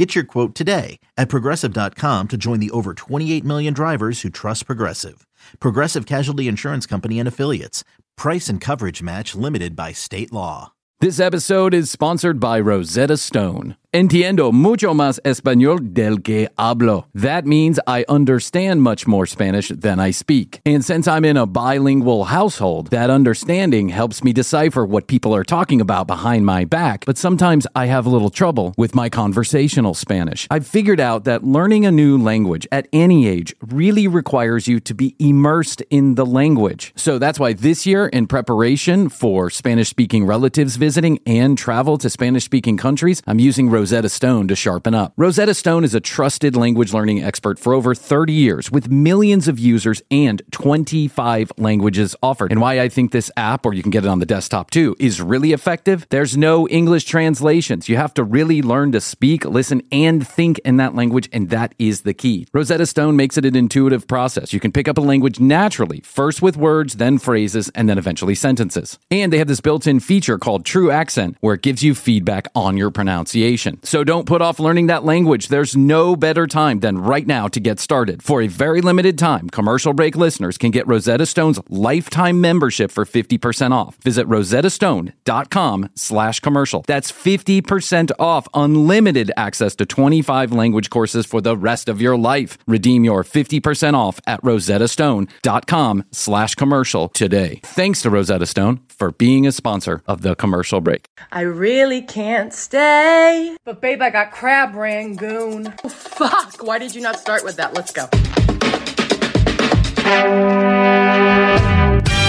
Get your quote today at progressive.com to join the over 28 million drivers who trust Progressive. Progressive Casualty Insurance Company and Affiliates. Price and coverage match limited by state law. This episode is sponsored by Rosetta Stone. Entiendo mucho más español del que hablo. That means I understand much more Spanish than I speak. And since I'm in a bilingual household, that understanding helps me decipher what people are talking about behind my back. But sometimes I have a little trouble with my conversational Spanish. I've figured out that learning a new language at any age really requires you to be immersed in the language. So that's why this year, in preparation for Spanish speaking relatives visiting and travel to Spanish speaking countries, I'm using Rosetta Stone to sharpen up. Rosetta Stone is a trusted language learning expert for over 30 years with millions of users and 25 languages offered. And why I think this app, or you can get it on the desktop too, is really effective. There's no English translations. You have to really learn to speak, listen, and think in that language, and that is the key. Rosetta Stone makes it an intuitive process. You can pick up a language naturally, first with words, then phrases, and then eventually sentences. And they have this built in feature called True Accent, where it gives you feedback on your pronunciation. So don't put off learning that language. There's no better time than right now to get started. For a very limited time, commercial break listeners can get Rosetta Stone's lifetime membership for 50% off. Visit rosettastone.com slash commercial. That's 50% off unlimited access to 25 language courses for the rest of your life. Redeem your 50% off at rosettastone.com slash commercial today. Thanks to Rosetta Stone for being a sponsor of the commercial break. I really can't stay. But babe, I got crab rangoon. Oh, fuck, why did you not start with that? Let's go.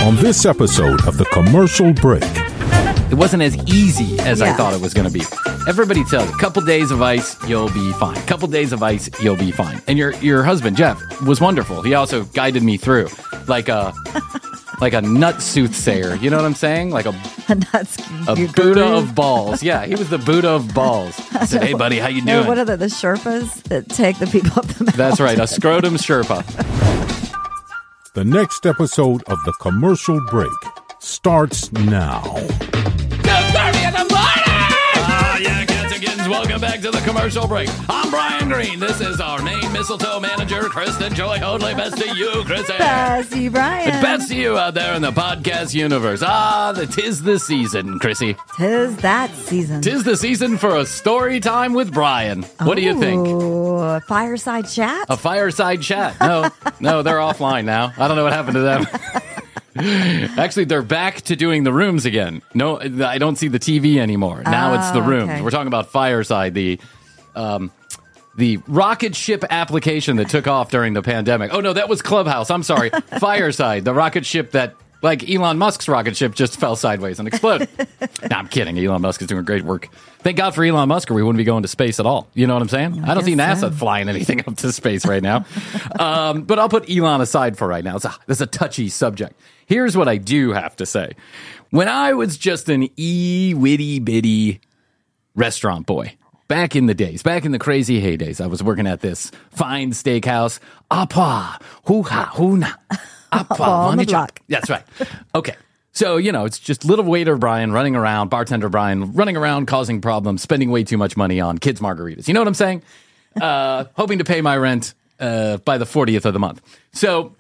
On this episode of The Commercial Break, It wasn't as easy as I thought it was going to be. Everybody tells you, couple days of ice, you'll be fine. Couple days of ice, you'll be fine. And your your husband Jeff was wonderful. He also guided me through, like a like a nut soothsayer. You know what I'm saying? Like a That's a Buddha of balls. Yeah, he was the Buddha of balls. I said, "Hey, buddy, how you No, doing?" what are the, the Sherpas that take the people up the mountain? That's right, a scrotum Sherpa. the next episode of The Commercial Break starts now. Welcome back to the commercial break. I'm Bryan Green. This is our main mistletoe manager, Kristen Joy Hoadley. Best to you, Chris. Bessie Bryan. Best to you out there in the podcast universe. Ah, the tis the season, Krissy. Tis that season. Tis the season for a story time with Bryan. What do you think? Ooh, a fireside chat? A fireside chat. No, no, they're offline now. I don't know what happened to them. Actually, they're back to doing the rooms again. No, I don't see the TV anymore. Now it's the Oh, rooms. okay. We're talking about Fireside, the um, the rocket ship application that took off during the pandemic. Oh no, that was Clubhouse. I'm sorry, Fireside, the rocket ship that. Like Elon Musk's rocket ship just fell sideways and exploded. no, I'm kidding. Elon Musk is doing great work. Thank God for Elon Musk, or we wouldn't be going to space at all. You know what I'm saying? I, don't see NASA so. flying anything up to space right now. um, but I'll put Elon aside for right now. It's a, it's a touchy subject. Here's what I do have to say. When I was just an e witty bitty restaurant boy, back in the days, back in the crazy heydays, I was working at this fine steakhouse. Apa, hoo ha, hoo na. Apa, on the vanicha. block. That's right. Okay. So, you know, it's just little waiter Bryan running around, bartender Bryan running around causing problems, spending way too much money on kids' margaritas. You know what I'm saying? Uh, hoping to pay my rent uh, by the 40th of the month. So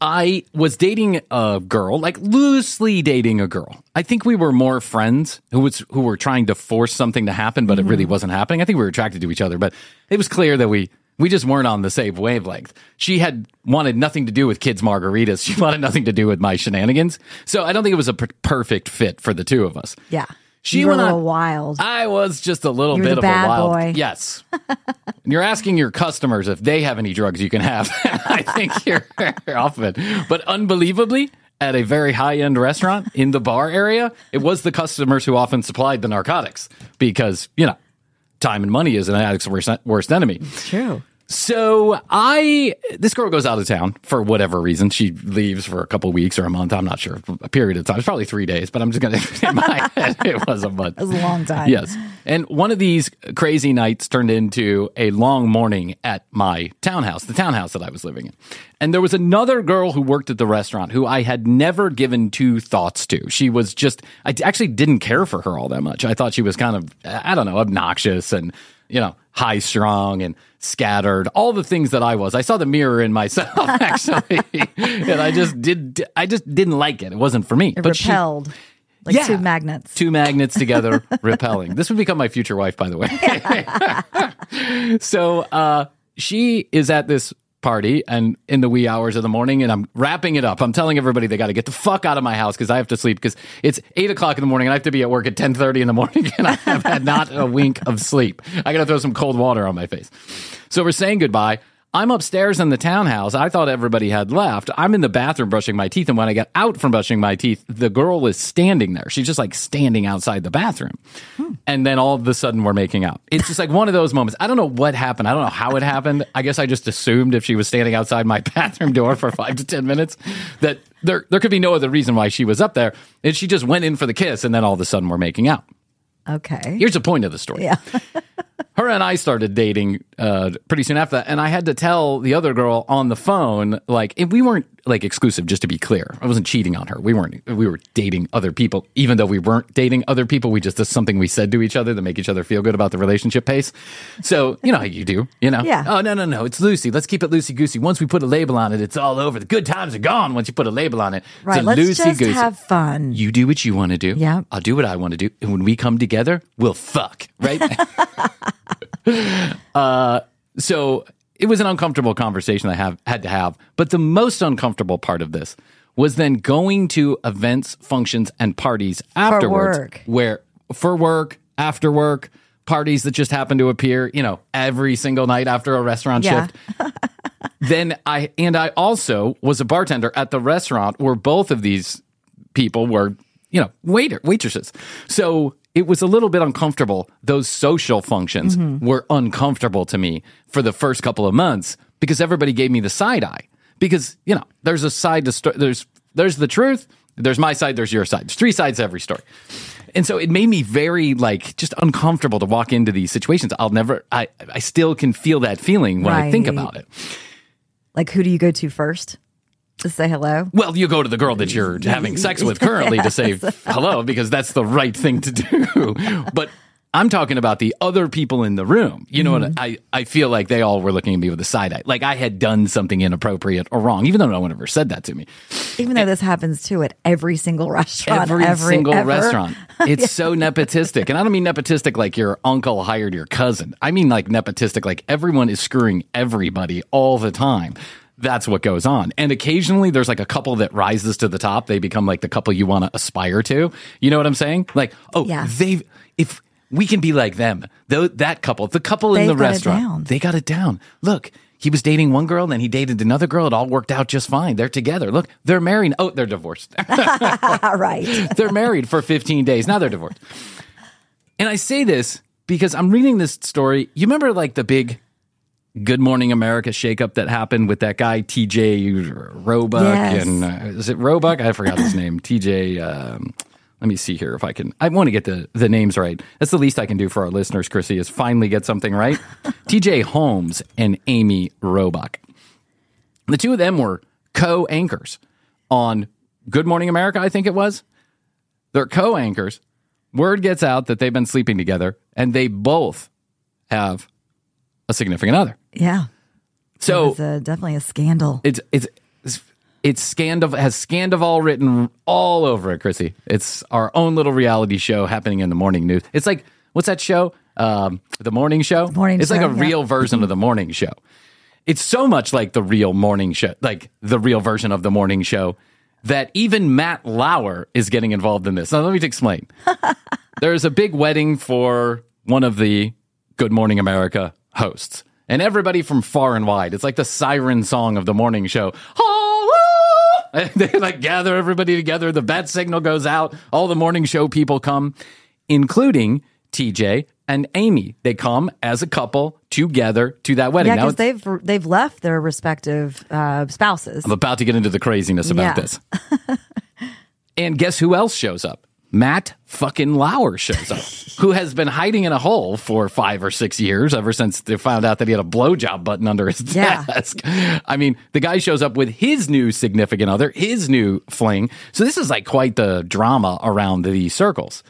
I was dating a girl, like loosely dating a girl. I think we were more friends who was who were trying to force something to happen, but it really wasn't happening. I think we were attracted to each other, but it was clear that we we just weren't on the same wavelength. She had wanted nothing to do with kids margaritas. She wanted nothing to do with my shenanigans. So I don't think it was a per- perfect fit for the two of us. yeah. She you were a went on- wild. I was just a little You were bit of a wild. boy. Yes. And you're asking your customers if they have any drugs you can have. I think you're off of it. But unbelievably, at a very high end restaurant in the bar area, it was the customers who often supplied the narcotics because, you know, time and money is an addict's worst, worst enemy. True. So I, this girl goes out of town for whatever reason. She leaves for a couple weeks or a month. I'm not sure. A period of time. It's probably three days, but I'm just going to, in my head, it was a month. It was a long time. Yes. And one of these crazy nights turned into a long morning at my townhouse, the townhouse that I was living in. And there was another girl who worked at the restaurant who I had never given two thoughts to. She was just, I actually didn't care for her all that much. I thought she was kind of, I don't know, obnoxious and, you know, high strung and scattered, all the things that I was. I saw the mirror in myself actually, and I just did. I just didn't like it. It wasn't for me. It but she- repelled like Yeah. two magnets. Two magnets together, repelling. This would become my future wife, by the way. so uh, she is at this party and in the wee hours of the morning, and I'm wrapping it up. I'm telling everybody they got to get the fuck out of my house because I have to sleep because it's eight o'clock in the morning and I have to be at work at ten thirty in the morning, and I have had not a wink of sleep. I got to throw some cold water on my face. So we're saying goodbye. I'm upstairs in the townhouse. I thought everybody had left. I'm in the bathroom brushing my teeth. And when I get out from brushing my teeth, the girl is standing there. She's just like standing outside the bathroom. Hmm. And then all of a sudden we're making out. It's just like one of those moments. I don't know what happened. I don't know how it happened. I guess I just assumed if she was standing outside my bathroom door for five to 10 minutes that there, there could be no other reason why she was up there. And she just went in for the kiss. And then all of a sudden we're making out. Okay. Here's the point of the story. Yeah. Her and I started dating uh, pretty soon after that, and I had to tell the other girl on the phone, like, and we weren't like exclusive. Just to be clear, I wasn't cheating on her. We weren't. We were dating other people, even though we weren't dating other people. We just this is something we said to each other to make each other feel good about the relationship pace. So you know how you do, you know? Yeah. Oh no no no, it's Lucy. Let's keep it loosey goosey. Once we put a label on it, it's all over. The good times are gone once you put a label on it. Right. It's Let's just loosey-goosey. have fun. You do what you want to do. Yeah. I'll do what I want to do. And when we come together, we'll fuck, right? uh, so it was an uncomfortable conversation I have had to have. But the most uncomfortable part of this was then going to events, functions, and parties afterwards, work. where for work, after work, parties that just happen to appear, you know, every single night after a restaurant Yeah. shift then I and I also was a bartender at the restaurant where both of these people were, you know, waiter waitresses. So it was a little bit uncomfortable. Those social functions mm-hmm. were uncomfortable to me for the first couple of months because everybody gave me the side eye. Because you know, there's a side to sto- there's there's the truth. There's my side. There's your side. There's three sides to every story. And so it made me very like just uncomfortable to walk into these situations. I'll never. I I still can feel that feeling when I think about it. Like, who do you go to first to say hello? Well, you go to the girl that you're having sex with currently to say hello because that's the right thing to do. But I'm talking about the other people in the room. You know Mm-hmm. what? I, I feel like they all were looking at me with a side eye. Like I had done something inappropriate or wrong, even though no one ever said that to me. Even though this happens too at every single restaurant. Every, single ever. restaurant. It's so nepotistic. And I don't mean nepotistic like your uncle hired your cousin. I mean like nepotistic like everyone is screwing everybody all the time. That's what goes on. And occasionally there's like a couple that rises to the top. They become like the couple you want to aspire to. You know what I'm saying? Like, oh, Yeah. they've, if we can be like them, though, that couple, the couple in They've the restaurant, they got it down. Look, he was dating one girl, then he dated another girl. It all worked out just fine. They're together. Look, they're married. Oh, they're divorced. Right. they're married for 15 days. Now they're divorced. And I say this because I'm reading this story. You remember like the big Good Morning America shakeup that happened with that guy, TJ Roebuck? Yes. And uh, is it Roebuck? I forgot his name. TJ. Um, let me see here if I can. I want to get the, the names right. That's the least I can do for our listeners, Krissy, is finally get something right. TJ Holmes and Amy Robach. The two of them were co anchors on Good Morning America, I think it was. They're co anchors. Word gets out that they've been sleeping together and they both have a significant other. Yeah. So It's uh, definitely a scandal. it's it's it's, Scandoval has Scandoval written all over it, Krissy. It's our own little reality show happening in the morning news. It's like what's that show? Um, the morning show. Morning it's like a yeah. real version of the morning show. It's so much like the real morning show, like the real version of the morning show, that even Matt Lauer is getting involved in this. Now let me explain. There's a big wedding for one of the Good Morning America hosts. And everybody from far and wide, it's like the siren song of the morning show. They like gather everybody together. The bat signal goes out. All the morning show people come, including TJ and Amy. They come as a couple together to that wedding. Yeah, because they've they've left their respective uh, spouses. I'm about to get into the craziness about Yeah. this. and guess who else shows up? Matt fucking Lauer shows up, who has been hiding in a hole for five or six years ever since they found out that he had a blowjob button under his Yeah. desk. I mean, the guy shows up with his new significant other, his new fling. So this is like quite the drama around these circles.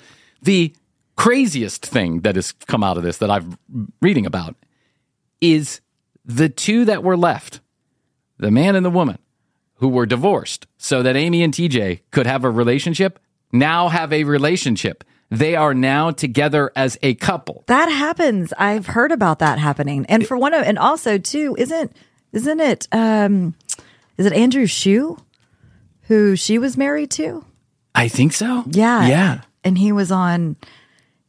The craziest thing that has come out of this that I've reading about is the two that were left, the man and the woman who were divorced so that Amy and TJ could have a relationship, now have a relationship. They are now together as a couple. That happens. I've heard about that happening. And for one of and also too, isn't isn't it um is it Andrew Shue who she was married to? I think so. Yeah. Yeah. And he was on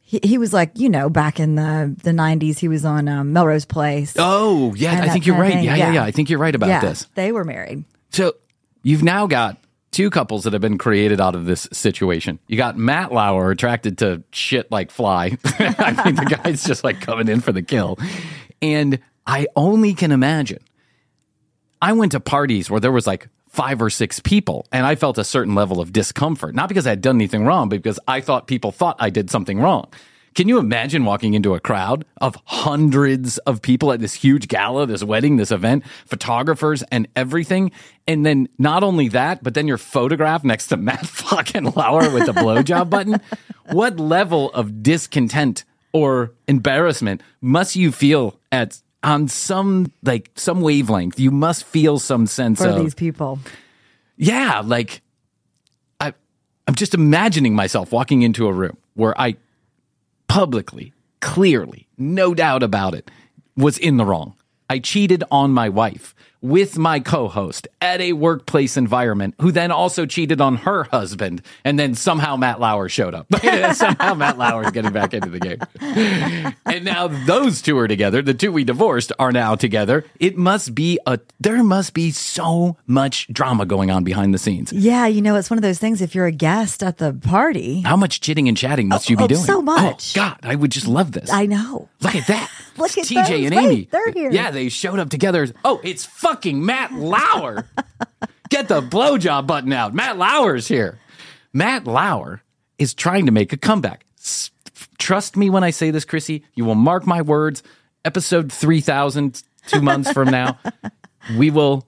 he, he was like, you know, back in the the 90s he was on um, Melrose Place. Oh, yeah. I think you're right. Yeah, yeah, Yeah. I think you're right about yeah, this. They were married. So you've now got two couples that have been created out of this situation. You got Matt Lauer attracted to shit like fly. I mean, the guy's just like coming in for the kill. And I only can imagine. I went to parties where there was like five or six people and I felt a certain level of discomfort. Not because I had done anything wrong, but because I thought people thought I did something wrong. Can you imagine walking into a crowd of hundreds of people at this huge gala, this wedding, this event, photographers and everything? And then not only that, but then your photograph next to Matt fucking Lauer with the blowjob button. What level of discontent or embarrassment must you feel at on some like some wavelength? You must feel some sense For of these people. yeah, like I I'm just imagining myself walking into a room where I publicly, clearly, no doubt about it, was in the wrong. I cheated on my wife with my co-host at a workplace environment who then also cheated on her husband and then somehow Matt Lauer showed up. somehow Matt Lauer is getting back into the game. and now those two are together. The two we divorced are now together. It must be a there must be so much drama going on behind the scenes. Yeah, you know, it's one of those things if you're a guest at the party. How much chitting and chatting must you be oh, oh doing? so oh, much. Oh, God, I would just love this. I know. Look at that. Look It's at TJ and Amy. they're here. Yeah, they showed up together. Oh, it's fucking Matt Lauer. Get the blowjob button out. Matt Lauer's here. Matt Lauer is trying to make a comeback. S- Trust me when I say this, Krissy. You will mark my words. Episode 3000, two months from now, we will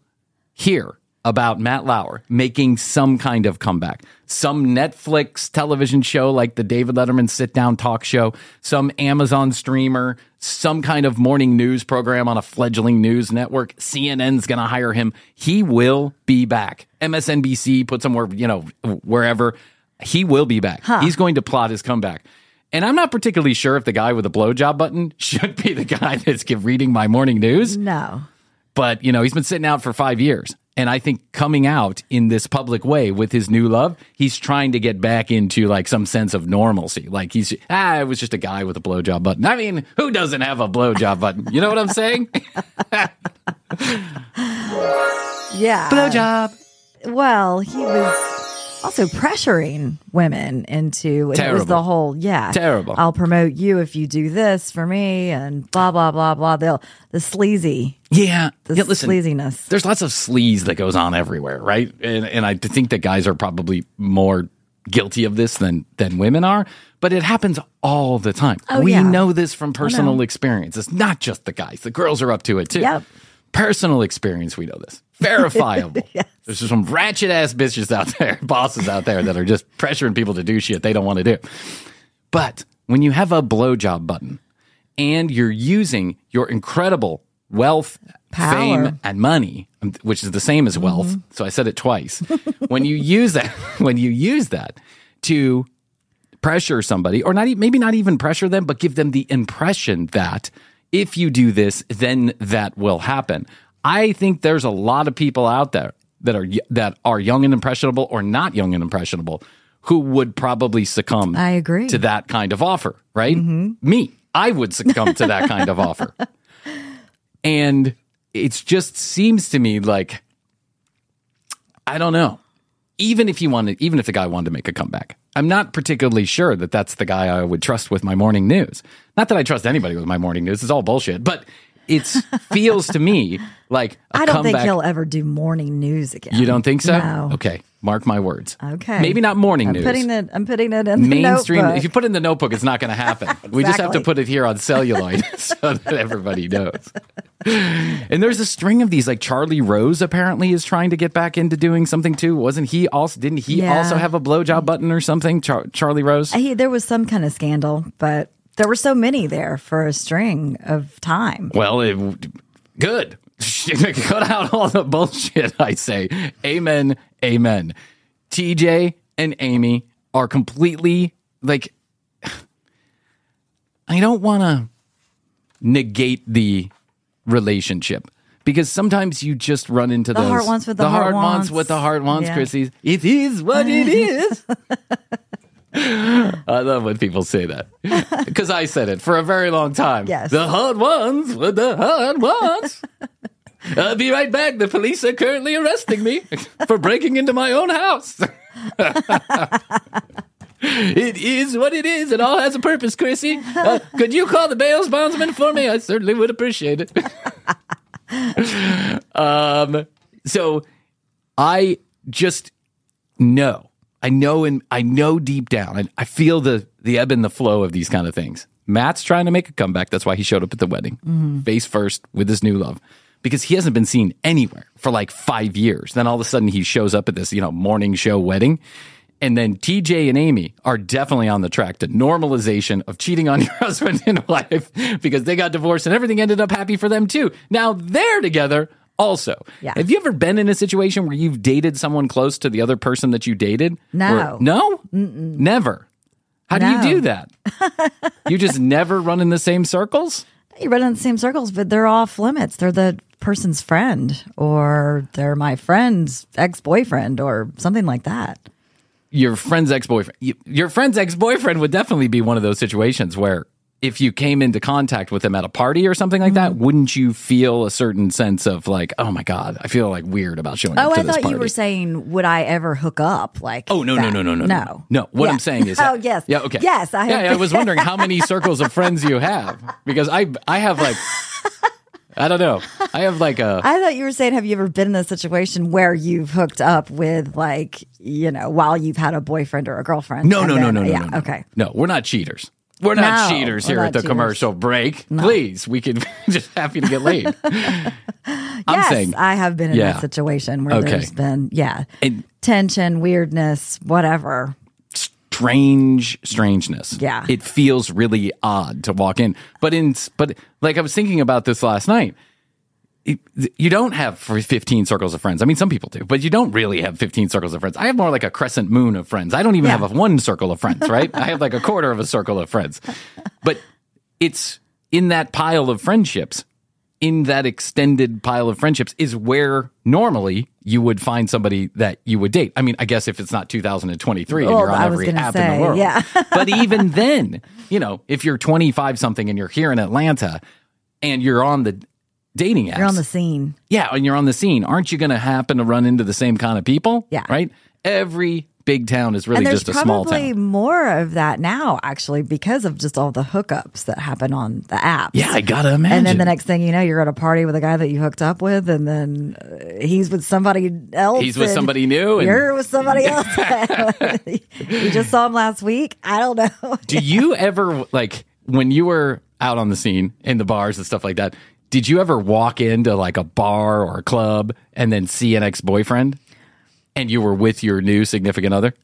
hear about Matt Lauer making some kind of comeback. Some Netflix television show like the David Letterman sit down talk show, some Amazon streamer, some kind of morning news program on a fledgling news network. CNN's going to hire him. He will be back. MSNBC, put somewhere, you know, wherever. He will be back. He's going to plot his comeback. And I'm not particularly sure if the guy with the blowjob button should be the guy that's reading my morning news No. but you know he's been sitting out for five years and i think coming out in this public way with his new love he's trying to get back into like some sense of normalcy. Like he's ah it was just a guy with a blowjob button. I mean who doesn't have a blowjob button? You know what i'm saying? Yeah. blowjob. Well, he was also pressuring women into it was the whole yeah Terrible. I'll promote you if you do this for me and blah blah blah blah. They'll the sleazy yeah the yeah listen sleaziness. there's lots of sleaze that goes on everywhere, right? And and I think that guys are probably more guilty of this than than women are, but it happens all the time. Oh, we yeah. know this from personal experience. It's not just the guys; the girls are up to it too. Yep. Personal experience, we know this. Verifiable. There's some ratchet ass bitches out there, bosses out there that are just pressuring people to do shit they don't want to do. But when you have a blowjob button and you're using your incredible wealth, Power. fame, and money, um, which is the same as wealth, so I said it twice. when you use that, when you use that to pressure somebody, or not, maybe not even pressure them, but give them the impression that if you do this, then that will happen. I think there's a lot of people out there that are that are young and impressionable, or not young and impressionable, who would probably succumb. I agree. to that kind of offer, right? Mm-hmm. Me, I would succumb to that kind of offer, and it just seems to me like I don't know. Even if you wanted, even if the guy wanted to make a comeback, I'm not particularly sure that that's the guy I would trust with my morning news. Not that I trust anybody with my morning news; it's all bullshit. But it feels to me like I I don't think comeback. he'll ever do morning news again. You don't think so? No. Okay, mark my words. Okay. maybe not morning I'm news. putting it. I'm putting it in the Mainstream. notebook. If you put it in the notebook, it's not going to happen. We just have to put it here on celluloid so that everybody knows. And there's a string of these. Like Charlie Rose apparently is trying to get back into doing something too. Wasn't he also? Didn't he Yeah. also have a blowjob button or something? Char- Charlie Rose. He, there was some kind of scandal, but there were so many there for a string of time. Well, it, good. Shit to cut out all the bullshit. I say, amen, amen. TJ and Amy are completely like. I don't want to negate the relationship because sometimes you just run into The those heart wants what the heart heart wants wants. what the heart wants. Yeah. Krissy, it is what it is. I love when people say that because I said it for a very long time. Yes. The hard ones what the hard ones. I'll be right back. The police are currently arresting me for breaking into my own house. it is what it is. It all has a purpose, Krissy. Uh, could you call the bail bondsman for me? I certainly would appreciate it. um, so I just know, I know, and I know deep down, and I feel the the ebb and the flow of these kind of things. Matt's trying to make a comeback. That's why he showed up at the wedding, mm-hmm. face first with his new love, because he hasn't been seen anywhere for like five years. Then all of a sudden he shows up at this, you know, morning show wedding. And then TJ and Amy are definitely on the track to normalization of cheating on your husband and wife because they got divorced and everything ended up happy for them too. Now they're together also. Yeah. Have you ever been in a situation where you've dated someone close to the other person that you dated? No. Or- no? Never. How do you do that? you just never run in the same circles? You run in the same circles, but they're off limits. They're the person's friend, or they're my friend's ex boyfriend, or something like that. your friend's ex-boyfriend your friend's ex-boyfriend would definitely be one of those situations where if you came into contact with him at a party or something like Mm-hmm. that wouldn't you feel a certain sense of like oh my god i feel like weird about showing Oh, up to this party? Oh, I this thought party you were saying, would I ever hook up? Like, Oh no no that? no no no no no! What Yeah. I'm saying is, oh yes, yeah, okay, yes. I have yeah, I was wondering how many circles of friends you have because I I have like I don't know I have like a I thought you were saying, have you ever been in a situation where you've hooked up with, like, you know, while you've had a boyfriend or a girlfriend? No, and no, no, then- no, no, Yeah, no, no. okay. No, we're not cheaters. We're not No, cheaters we're here not at the cheaters. commercial break. Please, we can just happy to get laid. I'm yes, saying, I have been in Yeah. that situation where Okay. there's been, yeah, And- tension, weirdness, whatever. strange strangeness. Yeah. It feels really odd to walk in. But in but like I was thinking about this last night. You don't have 15 circles of friends. I mean, some people do, but you don't really have 15 circles of friends. I have more like a crescent moon of friends. I don't even Yeah. have a one circle of friends, right? I have like a quarter of a circle of friends. But it's in that pile of friendships, in that extended pile of friendships, is where normally you would find somebody that you would date. I mean, I guess if it's not 2023 and you're on every app in say, the world. yeah. but even then, you know, if you're 25 something and you're here in Atlanta and you're on the dating apps, You're on the scene. yeah, and you're on the scene, aren't you going to happen to run into the same kind of people? Yeah. Right? Every big town is really just a small town. probably more of that now, actually, because of just all the hookups that happen on the apps. Yeah, I got to imagine. And then the next thing you know, you're at a party with a guy that you hooked up with, and then uh, he's with somebody else. He's with somebody new. And You're with somebody else. you just saw him last week. I don't know. do you ever, like, when you were out on the scene in the bars and stuff like that, did you ever walk into like a bar or a club and then see an ex boyfriend and you were with your new significant other?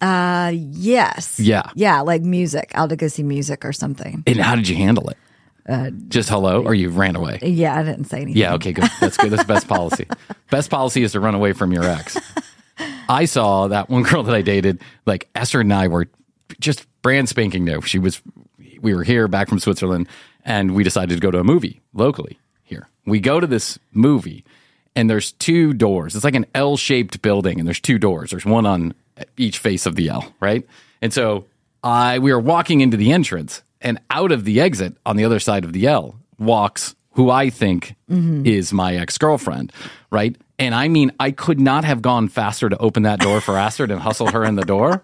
Uh, yes. Yeah. Yeah, like music. I'll to go see music or something. And how did you handle it? Just hello, or you ran away? Yeah, I didn't say anything. Yeah, okay, good. That's good. That's best policy. Best policy is to run away from your ex. I saw that one girl that I dated, like Esther and I were just brand spanking new. She was, we were here back from Switzerland, and we decided to go to a movie locally here. We go to this movie, and there's two doors. It's like an L shaped building, and there's two doors. There's one on each face of the L, right? And so I we are walking into the entrance, and out of the exit on the other side of the L walks who I think is my ex girlfriend, right? And I mean, I could not have gone faster to open that door for Astrid and hustle her in the door.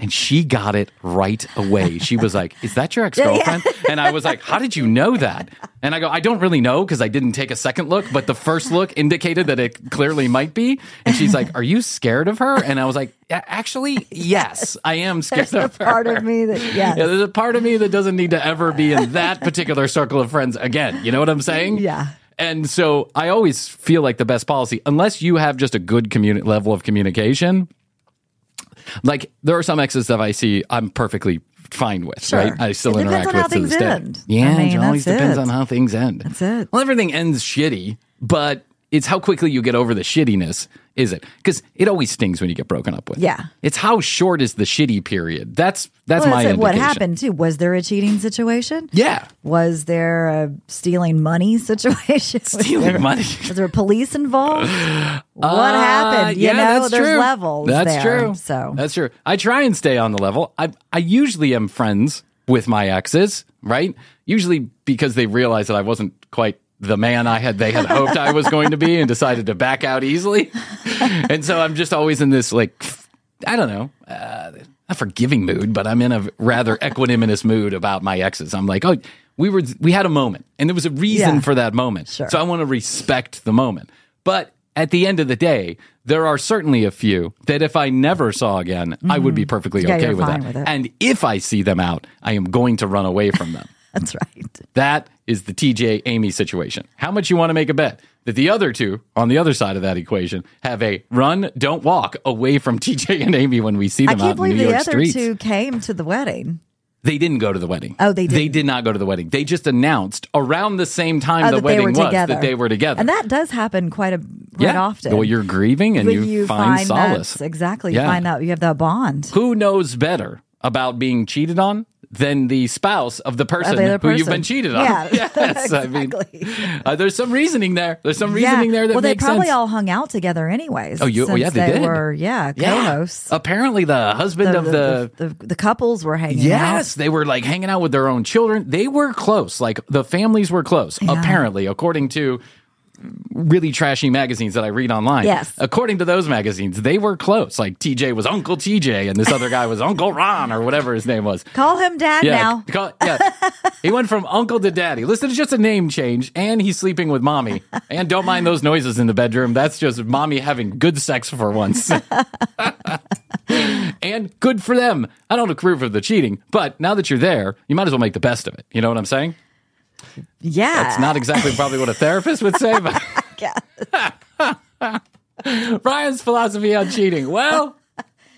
And she got it right away. She was like, Is that your ex girlfriend? And I was like, How did you know that? And I go, I don't really know because I didn't take a second look, but the first look indicated that it clearly might be. And she's like, Are you scared of her? And I was like, Actually, yes, I am scared There's of her. part of me that yes. Yeah, there's a part of me that doesn't need to ever be in that particular circle of friends again. You know what I'm saying? Yeah. And so I always feel like the best policy, unless you have just a good communi- level of communication, like there are some exes that I see I'm perfectly fine with, Sure. right? I still It interact with to this things day. Yeah, I mean, it always depends it. on how things end. That's it. Well, everything ends shitty, but it's how quickly you get over the shittiness, is it? Because it always stings when you get broken up with. Yeah. It's how short is the shitty period. That's that's Well, my that's what happened too? Was there a cheating situation? Yeah. Was there a stealing money situation? Stealing there- money. Was there police involved? what Uh, happened? You yeah, know, that's there's true. levels. That's there, true. So that's true. I try and stay on the level. I I usually am friends with my exes, right? Usually because they realize that I wasn't quite the man I had they had hoped I was going to be and decided to back out easily. and so I'm just always in this like I don't know, uh, a forgiving mood, but I'm in a rather equanimous mood about my exes. I'm like, oh, we were we had a moment, and there was a reason Yeah. for that moment. Sure. So I want to respect the moment. But at the end of the day, there are certainly a few that if I never saw again, I would be perfectly Mm-hmm. Yeah, okay with that. with. And if I see them out, I am going to run away from them. That's right. that is the TJ Amy situation. How much you want to make a bet that the other two on the other side of that equation have a run, don't walk away from TJ and Amy when we see them I can't out in believe New the York other streets. two came to the wedding. They didn't go to the wedding. Oh, they They didn't. did not go to the wedding. They just announced around the same time Oh, the that they wedding was together. that they were together. and that does happen quite a quite yeah. often. Well, you're grieving and When you, find, solace. exactly. Yeah. You find out you have that bond. Who knows better about being cheated on than the spouse of the person the who you've been cheated on? Yeah, yes, I mean, exactly. uh, there's some reasoning there. There's some reasoning there that makes sense. well, they probably sense. all hung out together anyways. Oh, you- oh, yeah, they did. were yeah co-hosts. Apparently, the husband The, of the, the, the, the, the couples were hanging Yes, out. they were like hanging out with their own children. They were close. Like the families were close, apparently, according to really trashy magazines that I read online. Yes. According to those magazines, they were close. Like TJ was Uncle TJ and this other guy was Uncle Ron or whatever his name was. Call him dad Yeah, now. call- yeah. he went from uncle to daddy. Listen, it's just a name change, and he's sleeping with mommy. And don't mind those noises in the bedroom. That's just mommy having good sex for once. and good for them. I don't approve of the cheating, but now that you're there, you might as well make the best of it. You know what I'm saying? Yeah, That's not exactly probably what a therapist would say, but Bryan's philosophy on cheating. Well,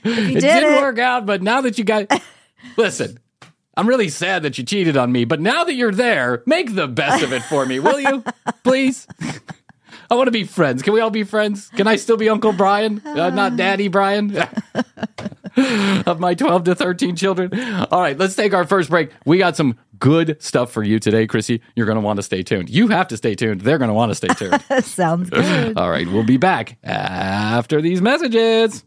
it did didn't it. work out, but now that you got listen, I'm really sad that you cheated on me, but now that you're there, make the best of it for me, will you? Please. I want to be friends. Can we all be friends? Can I still be Uncle Bryan, uh, not Daddy Bryan? of my 12 to 13 children. All right, let's take our first break. We got some good stuff for you today, Krissy. You're going to want to stay tuned. You have to stay tuned. They're going to want to stay tuned. Sounds good. All right, we'll be back after these messages.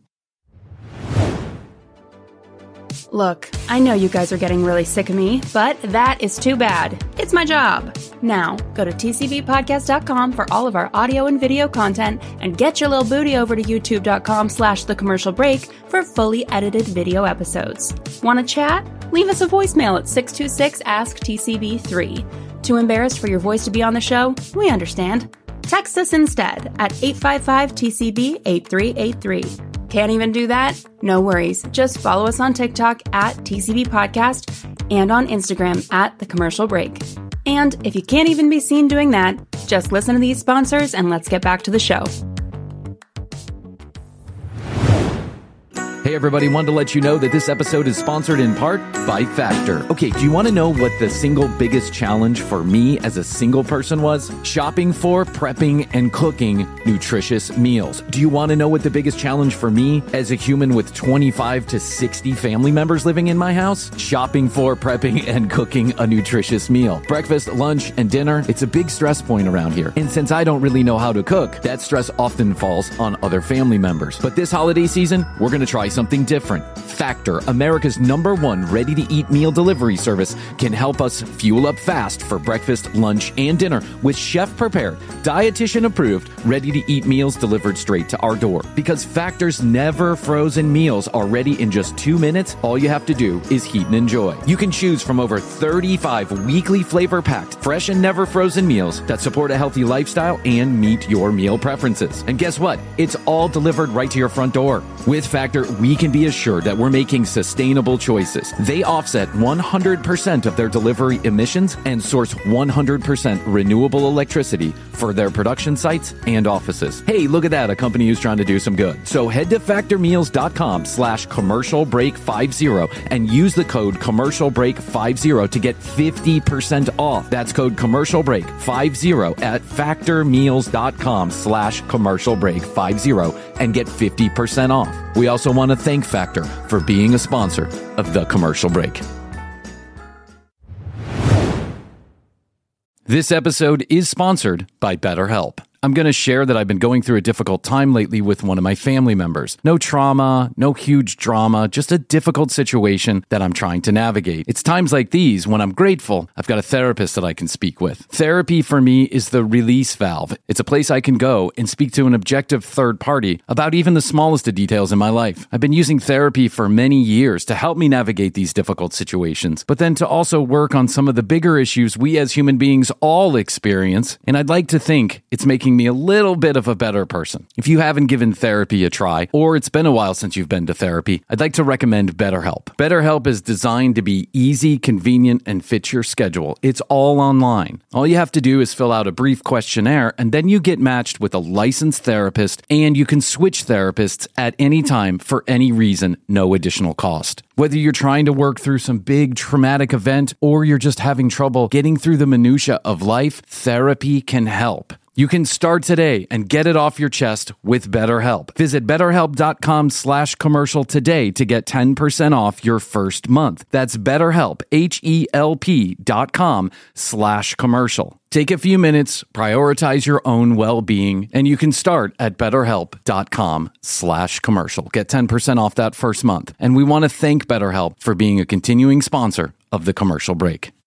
Look, I know you guys are getting really sick of me, but that is too bad. It's my job. Now, go to tcbpodcast.com for all of our audio and video content and get your little booty over to youtube.com slash the commercial break for fully edited video episodes. Want to chat? Leave us a voicemail at 626 Ask TCB3. Too embarrassed for your voice to be on the show? We understand. Text us instead at 855 TCB 8383. Can't even do that? No worries. Just follow us on TikTok at TCB Podcast and on Instagram at The Commercial Break. And if you can't even be seen doing that, just listen to these sponsors and let's get back to the show. Hey, everybody, wanted to let you know that this episode is sponsored in part by Factor. Okay, do you want to know what the single biggest challenge for me as a single person was? Shopping for, prepping, and cooking nutritious meals. Do you want to know what the biggest challenge for me as a human with 25 to 60 family members living in my house? Shopping for, prepping, and cooking a nutritious meal. Breakfast, lunch, and dinner, it's a big stress point around here. And since I don't really know how to cook, that stress often falls on other family members. But this holiday season, we're going to try something something different. Factor, America's number one ready to eat meal delivery service, can help us fuel up fast for breakfast, lunch, and dinner with chef prepared, dietitian approved, ready to eat meals delivered straight to our door. Because Factor's never frozen meals are ready in just two minutes, all you have to do is heat and enjoy. You can choose from over 35 weekly flavor packed, fresh and never frozen meals that support a healthy lifestyle and meet your meal preferences. And guess what? It's all delivered right to your front door. With Factor, we can be assured that we're making sustainable choices. They offset 100% of their delivery emissions and source 100% renewable electricity for their production sites and offices. Hey, look at that, a company who's trying to do some good. So head to factormeals.com slash commercial break 50 and use the code commercial break 50 to get 50% off. That's code commercial break 50 at factormeals.com slash commercial break 50 and get 50% off. We also want to thank Factor for being a sponsor of the commercial break. This episode is sponsored by BetterHelp. I'm going to share that I've been going through a difficult time lately with one of my family members. No trauma, no huge drama, just a difficult situation that I'm trying to navigate. It's times like these when I'm grateful I've got a therapist that I can speak with. Therapy for me is the release valve. It's a place I can go and speak to an objective third party about even the smallest of details in my life. I've been using therapy for many years to help me navigate these difficult situations, but then to also work on some of the bigger issues we as human beings all experience. And I'd like to think it's making me a little bit of a better person. If you haven't given therapy a try, or it's been a while since you've been to therapy, I'd like to recommend BetterHelp. BetterHelp is designed to be easy, convenient, and fit your schedule. It's all online. All you have to do is fill out a brief questionnaire, and then you get matched with a licensed therapist, and you can switch therapists at any time for any reason, no additional cost. Whether you're trying to work through some big traumatic event or you're just having trouble getting through the minutia of life, therapy can help. You can start today and get it off your chest with BetterHelp. Visit betterhelp.com slash commercial today to get 10% off your first month. That's betterhelp, H-E-L-P dot com slash commercial. Take a few minutes, prioritize your own well-being, and you can start at betterhelp.com slash commercial. Get 10% off that first month. And we want to thank BetterHelp for being a continuing sponsor of the commercial break.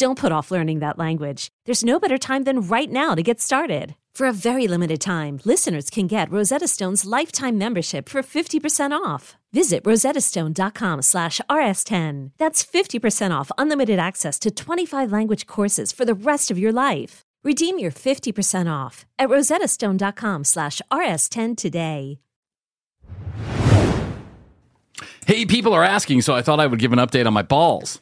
Don't put off learning that language. There's no better time than right now to get started. For a very limited time, listeners can get Rosetta Stone's lifetime membership for 50% off. Visit rosettastone.com slash rs10. That's 50% off unlimited access to 25 language courses for the rest of your life. Redeem your 50% off at rosettastone.com slash rs10 today. Hey, people are asking, so I thought I would give an update on my balls.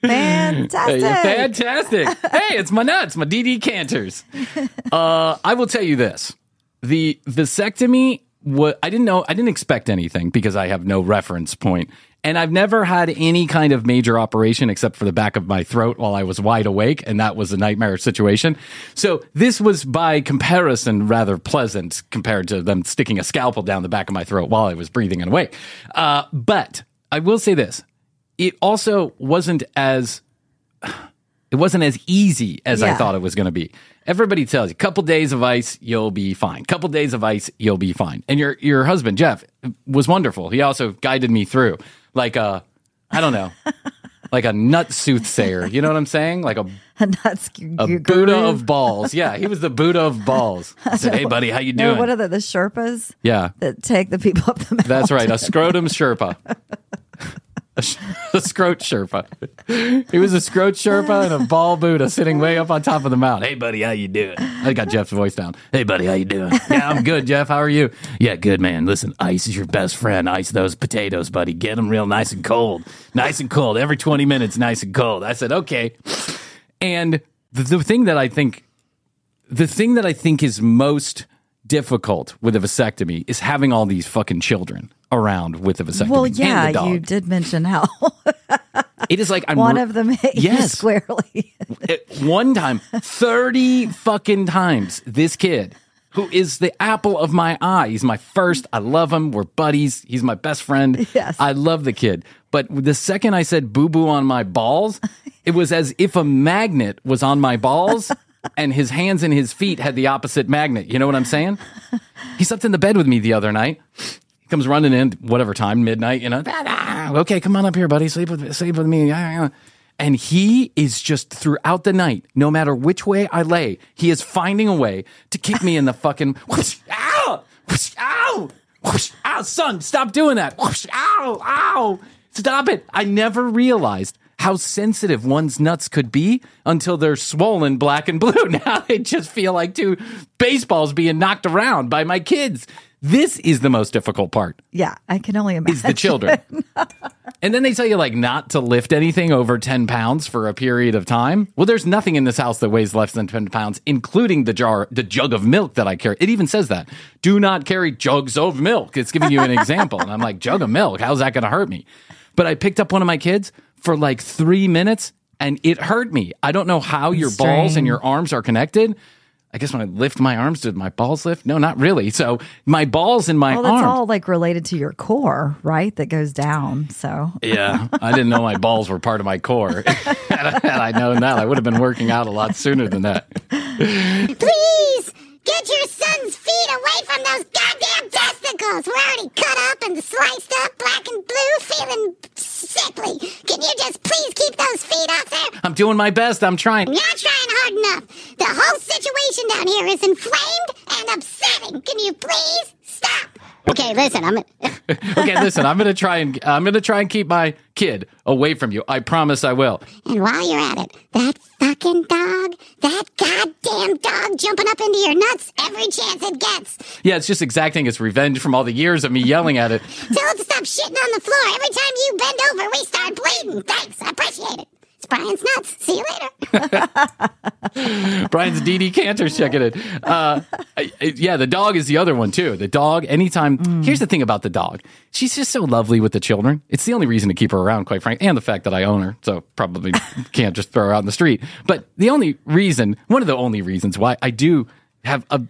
Fantastic. Fantastic. hey, it's my nuts, my DD canters. Uh, I will tell you this. The vasectomy, what I didn't know, I didn't expect anything because I have no reference point. And I've never had any kind of major operation except for the back of my throat while I was wide awake. And that was a nightmare situation. So this was by comparison rather pleasant compared to them sticking a scalpel down the back of my throat while I was breathing and awake. Uh, but I will say this. It also wasn't as it wasn't as easy as I thought it was going to be. Everybody tells you, couple days of ice, you'll be fine. Couple days of ice, you'll be fine. And your your husband Jeff was wonderful. He also guided me through, like a, I don't know, like a nut soothsayer. You know what I'm saying? Like a That's a Buddha of balls. Yeah, he was the Buddha of balls. I said, "Hey, buddy, how you No, doing?" what are the, the Sherpas yeah, that take the people up the mountain? that's right. A scrotum Sherpa. A, a scrote Sherpa. He was a scrote Sherpa and a ball Buddha sitting way up on top of the mountain. Hey, buddy, how you doing? I got Jeff's voice down. Hey, buddy, how you doing? Yeah, I'm good, Jeff. How are you? Yeah, good, man. Listen, ice is your best friend. Ice those potatoes, buddy. Get them real nice and cold. Nice and cold. Every 20 minutes, nice and cold. I said, okay. And the, the thing that I think the thing that I think is most difficult with a vasectomy is having all these fucking children around with a vasectomy. Well, yeah, you did mention how It is like I'm one re- of them hit Yes. squarely. At uh, one time, 30 fucking times, this kid, who is the apple of my eye, he's my first. I love him. We're buddies. He's my best friend. Yes. I love the kid. But the second I said boo boo on my balls, it was as if a magnet was on my balls and his hands and his feet had the opposite magnet. You know what I'm saying? He slept in the bed with me the other night. He comes running in, whatever time, midnight, you know. Ah, ah, okay, come on up here, buddy. Sleep with sleep with me. Yeah. And he is just throughout the night, no matter which way I lay, he is finding a way to kick me in the fucking whoosh, ow, whoosh, ow, whoosh, ow, son, stop doing that. Whoosh, ow, ow, stop it. I never realized how sensitive one's nuts could be until they're swollen black and blue. Now they just feel like two baseballs being knocked around by my kids. This is the most difficult part yeah, I can only imagine. is the children. and then they tell you like not to lift anything over 10 pounds for a period of time. Well, there's nothing in this house that weighs less than 10 pounds, including the jar, the jug of milk that I carry. It even says that. Do not carry jugs of milk. It's giving you an example. And I'm like, jug of milk? How's that going to hurt me? But I picked up one of my kids for like three minutes and it hurt me. I don't know how your balls and your arms are connected. I guess when I lift my arms, did my balls lift? No, not really. So my balls and my arms Well, that's arms. all like related to your core, right? That goes down. So Yeah, I didn't know my balls were part of my core. had I known that, I would have been working out a lot sooner than that. Please get your son's feet away from those goddamn testicles. We're already cut up and sliced up, black and blue, feeling sickly. Can you just please keep those feet off there? I'm doing my best. I'm trying. You're not trying hard enough. The whole situation down here is inflamed and upsetting. Can you please stop? Okay, listen, I'm. Okay, listen, I'm gonna try and I'm gonna try and keep my kid away from you. I promise I will. And while you're at it, that fucking dog, that goddamn dog jumping up into your nuts every chance it gets. Yeah, it's just exacting its revenge from all the years of me yelling at it. Tell it to stop shitting on the floor. Every time you bend over, we start bleeding. Thanks, I appreciate it. It's Bryan's nuts. See you later. Bryan's DD Cantor's checking it. Uh, I- I- yeah, the dog is the other one too. The dog, anytime. Here's the thing about the dog. She's just so lovely with the children. It's the only reason to keep her around, quite frankly, and the fact that I own her. So probably can't just throw her out in the street. But the only reason, one of the only reasons why I do have a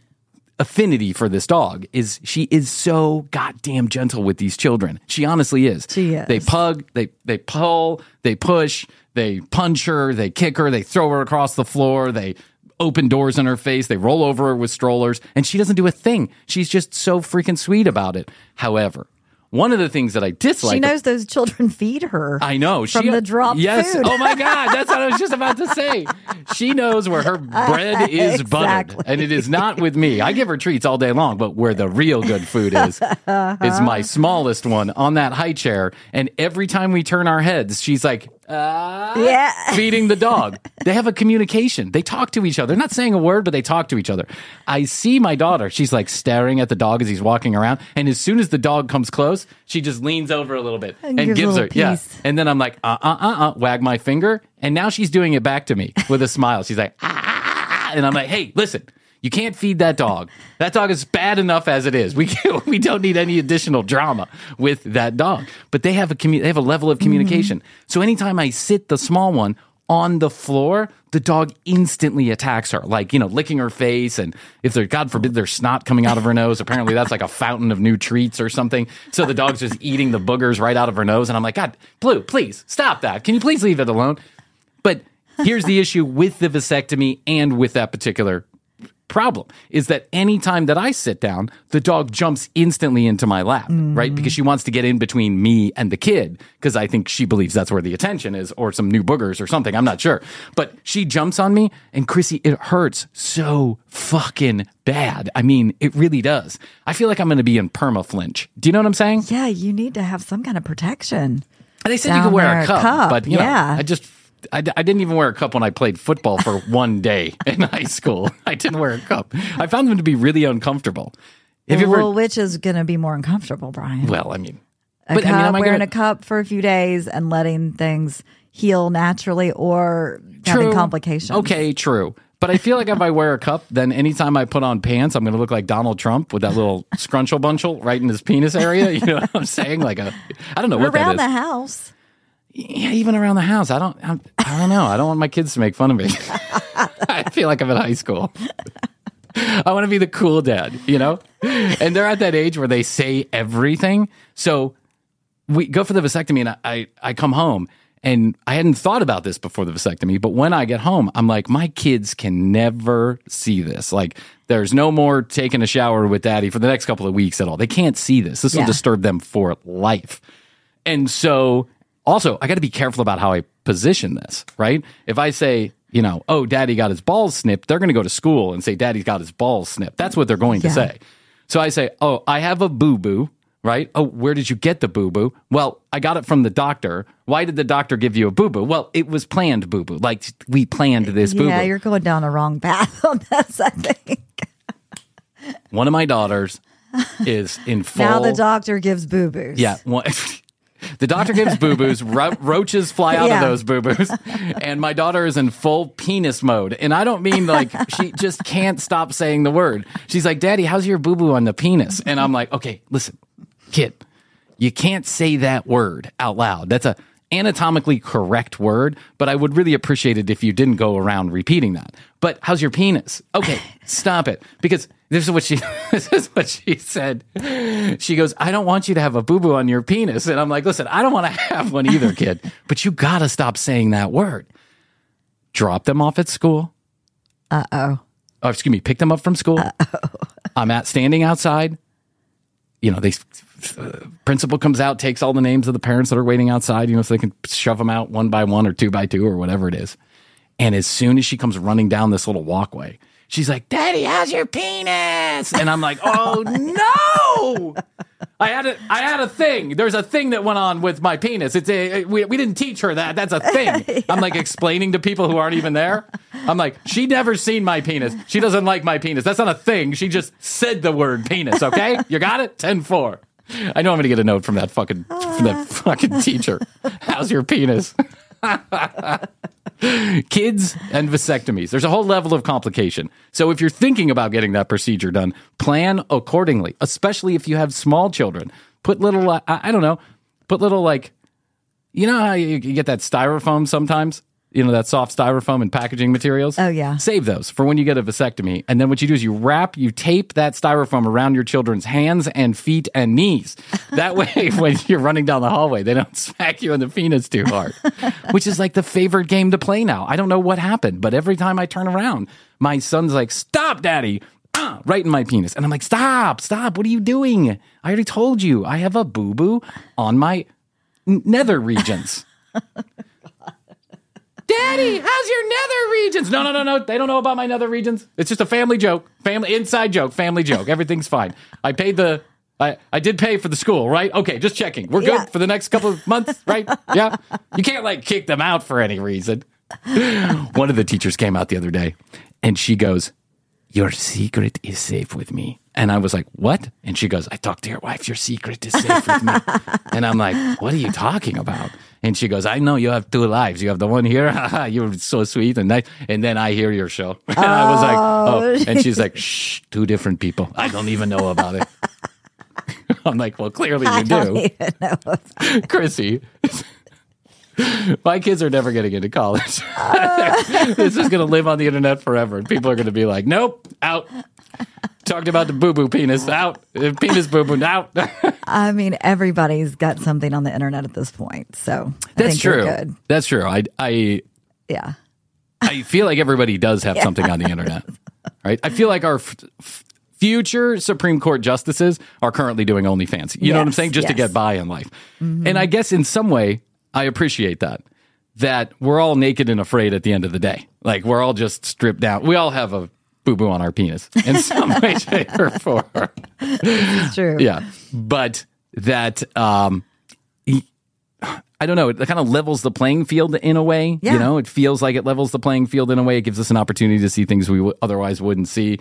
affinity for this dog is she is so goddamn gentle with these children. She honestly is. She is. They pug, they they pull, they push, they punch her, they kick her, they throw her across the floor, they open doors in her face, they roll over her with strollers, and she doesn't do a thing. She's just so freaking sweet about it. However, one of the things that I dislike she knows those children feed her. I know from she, the drop. Yes. food. Oh my God, that's what I was just about to say. She knows where her uh, bread is buttered, and it is not with me. I give her treats all day long, but where the real good food is is my smallest one on that high chair. And every time we turn our heads, she's like, yeah. feeding the dog. They have a communication. They talk to each other. They're not saying a word, but they talk to each other. I see my daughter. She's like staring at the dog as he's walking around. And as soon as the dog comes close, she just leans over a little bit And and, gives her, little yeah. And then I'm like, uh uh uh uh, wag my finger. And now she's doing it back to me with a smile. She's like, ah, ah, ah. and I'm like, hey, listen. You can't feed that dog. That dog is bad enough as it is. We can't, we don't need any additional drama with that dog. But they have a commu- they have a level of communication. Mm-hmm. So anytime I sit the small one on the floor, the dog instantly attacks her, like you know, licking her face, and if there, God forbid, there's snot coming out of her nose. Apparently, that's like a fountain of new treats or something. So the dog's just eating the boogers right out of her nose, and I'm like, God, Blue, please stop that. Can you please leave it alone? But here's the issue with the vasectomy and with that particular problem is that anytime that I sit down, the dog jumps instantly into my lap, right? Because she wants to get in between me and the kid because I think she believes that's where the attention is or some new boogers or something. I'm not sure. But she jumps on me and Krissy, it hurts so fucking bad. I mean, it really does. I feel like I'm going to be in perma flinch. Do you know what I'm saying? Yeah, you need to have some kind of protection. They said you could wear a cup, cup, but you yeah. know, I just I, I didn't even wear a cup when I played football for one day in high school. I didn't wear a cup. I found them to be really uncomfortable. Have you ever? well, which is going to be more uncomfortable, Bryan? Well, I mean, a but cup, I mean, wearing gonna- a cup for a few days and letting things heal naturally or having complications. Okay, true. But I feel like if I wear a cup, then anytime I put on pants, I'm going to look like Donald Trump with that little scrunchel bunchel right in his penis area. You know what I'm saying? Like a, I don't know what Around that the house. Yeah, even around the house. I don't, I'm, I don't know. I don't want my kids to make fun of me. I feel like I'm in high school. I want to be the cool dad, you know? And they're at that age where they say everything. So we go for the vasectomy and I, I, I come home and I hadn't thought about this before the vasectomy, but when I get home, I'm like, my kids can never see this. Like, there's no more taking a shower with daddy for the next couple of weeks at all. They can't see this. This will disturb them for life. And so, also, I got to be careful about how I position this, right? If I say, you know, oh, daddy got his balls snipped, they're going to go to school and say, daddy's got his balls snipped. That's what they're going to say. So I say, oh, I have a boo boo, right? Oh, where did you get the boo boo? Well, I got it from the doctor. Why did the doctor give you a boo boo? Well, it was planned boo boo. Like we planned this boo boo. Yeah, you're going down a wrong path on this, I think. One of my daughters is in full. Now the doctor gives boo boos. Yeah. One, the doctor gives boo boos, ro- roaches fly out Yeah. of those boo boos, and my daughter is in full penis mode. And I don't mean like she just can't stop saying the word. She's like, Daddy, how's your boo boo on the penis? And I'm like, okay, listen, kid, you can't say that word out loud. That's a anatomically correct word, but I would really appreciate it if you didn't go around repeating that. But how's your penis? Okay, stop it. Because this is what she this is what she said. She goes, I don't want you to have a boo-boo on your penis. And I'm like, listen, I don't want to have one either, kid. But you gotta stop saying that word. Drop them off at school. Uh oh. Oh, excuse me, pick them up from school. Uh-oh. I'm at standing outside. You know, they uh, principal comes out, takes all the names of the parents that are waiting outside, you know, so they can shove them out one by one or two by two or whatever it is. And as soon as she comes running down this little walkway, she's like, "Daddy, how's your penis?" And I'm like, "Oh no!" I had a I had a thing. There's a thing that went on with my penis. It's a we, we didn't teach her that. That's a thing. I'm like explaining to people who aren't even there. I'm like, she never seen my penis. She doesn't like my penis. That's not a thing. She just said the word penis. Okay, you got it. Ten four. I know I'm gonna get a note from that fucking from that fucking teacher. How's your penis? Kids and vasectomies. There's a whole level of complication. So if you're thinking about getting that procedure done, plan accordingly, especially if you have small children. Put little, uh, I I don't know, put little like, you know how you, you get that styrofoam sometimes? You know, that soft styrofoam and packaging materials? Oh, yeah. Save those for when you get a vasectomy. And then what you do is you wrap, you tape that styrofoam around your children's hands and feet and knees. That way, when you're running down the hallway, they don't smack you in the penis too hard, which is like the favorite game to play now. I don't know what happened, but every time I turn around, my son's like, Stop, daddy. Ah, right in my penis. And I'm like, Stop, stop. What are you doing? I already told you I have a boo boo on my nether regions. Daddy, how's your nether regions? No, no, no, no. They don't know about my nether regions. It's just a family joke, family inside joke, family joke. Everything's fine. I paid the I, I did pay for the school, right? Okay, just checking. We're good Yeah. for the next couple of months, right? Yeah. You can't like kick them out for any reason. One of the teachers came out the other day and she goes, Your secret is safe with me. And I was like, What? And she goes, I talked to your wife. Your secret is safe with me. and I'm like, What are you talking about? And she goes, I know you have two lives. You have the one here. You're so sweet and nice. And then I hear your show. And I was like, oh. oh. And she's like, Shh, two different people. I don't even know about it. I'm like, Well, clearly you I don't even know. Krissy. My kids are never getting into college. this is going to live on the internet forever. And people are going to be like, nope, out. Talked about the boo boo penis, out. Penis boo boo, out. I mean, everybody's got something on the internet at this point. So I That's think true. Good. That's true. I, I, Yeah. I feel like everybody does have something on the internet, right? I feel like our f- f- future Supreme Court justices are currently doing OnlyFans. You know what I'm saying? Just to get by in life. Mm-hmm. And I guess in some way, I appreciate that. That we're all naked and afraid at the end of the day. Like we're all just stripped down. We all have a boo boo on our penis in some way, shape, or form. It's true. Yeah. But that, um, I don't know, it kind of levels the playing field in a way. Yeah. You know, it feels like it levels the playing field in a way. It gives us an opportunity to see things we w- otherwise wouldn't see.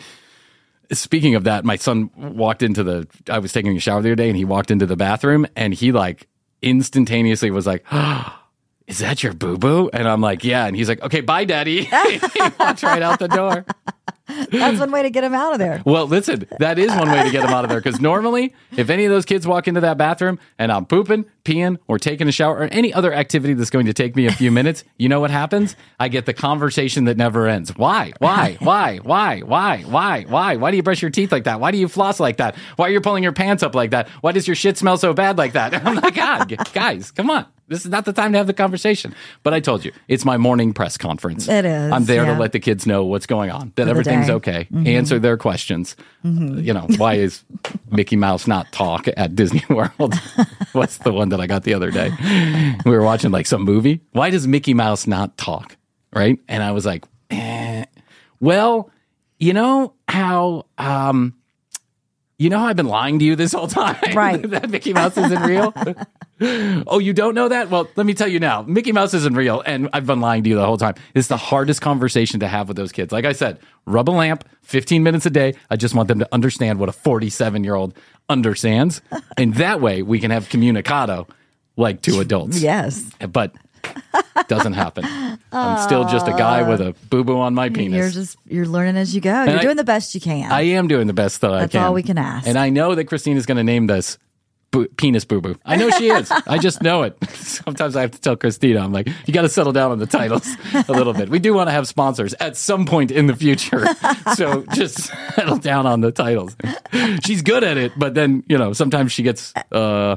Speaking of that, my son walked into the, I was taking a shower the other day and he walked into the bathroom and he like instantaneously was like, is that your boo boo? And I'm like, yeah. And he's like, okay, bye, daddy. he walked right out the door. That's one way to get them out of there. Well, listen, that is one way to get them out of there. Because normally, if any of those kids walk into that bathroom and I'm pooping, peeing, or taking a shower, or any other activity that's going to take me a few minutes, you know what happens? I get the conversation that never ends. Why? Why? Why? Why? Why? Why? Why? Why do you brush your teeth like that? Why do you floss like that? Why are you pulling your pants up like that? Why does your shit smell so bad like that? I'm like, ah, God, guys, come on. This is not the time to have the conversation. But I told you, it's my morning press conference. It is, I'm there yeah. to let the kids know what's going on, that everything's day. okay, mm-hmm. answer their questions. Mm-hmm. You know, why is Mickey Mouse not talk at Disney World? What's the one that I got the other day? We were watching like some movie. Why does Mickey Mouse not talk? Right? And I was like, eh. well, you know how um you know how I've been lying to you this whole time? Right. that Mickey Mouse isn't real? oh, you don't know that? Well, let me tell you now. Mickey Mouse isn't real, and I've been lying to you the whole time. It's the hardest conversation to have with those kids. Like I said, rub a lamp, 15 minutes a day. I just want them to understand what a 47 year old understands. And that way we can have communicado like two adults. Yes. But doesn't happen. I'm still just a guy with a boo boo on my penis. You're just you're learning as you go. You're I- doing the best you can. I am doing the best that I can. That's all we can ask. And I know that Christina is going to name this boo- penis boo boo. I know she is. I just know it. Sometimes I have to tell Christina, I'm like, you got to settle down on the titles a little bit. We do want to have sponsors at some point in the future. so just settle down on the titles. She's good at it, but then, you know, sometimes she gets, uh,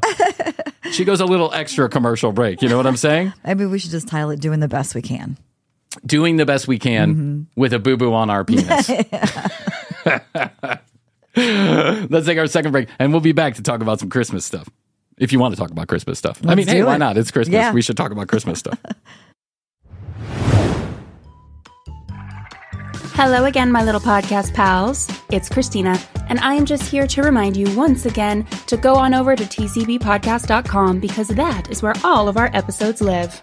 she goes a little extra commercial break. You know what I'm saying? Maybe we should just title it "Doing the Best We Can." Doing the best we can Mm-hmm. with a boo boo on our penis. Let's take our second break, and we'll be back to talk about some Christmas stuff. If you want to talk about Christmas stuff, I Let's mean, hey, do why not? It's Christmas. Yeah. We should talk about Christmas stuff. Hello again, my little podcast pals. It's Christina, and I am just here to remind you once again to go on over to tcbpodcast.com because that is where all of our episodes live.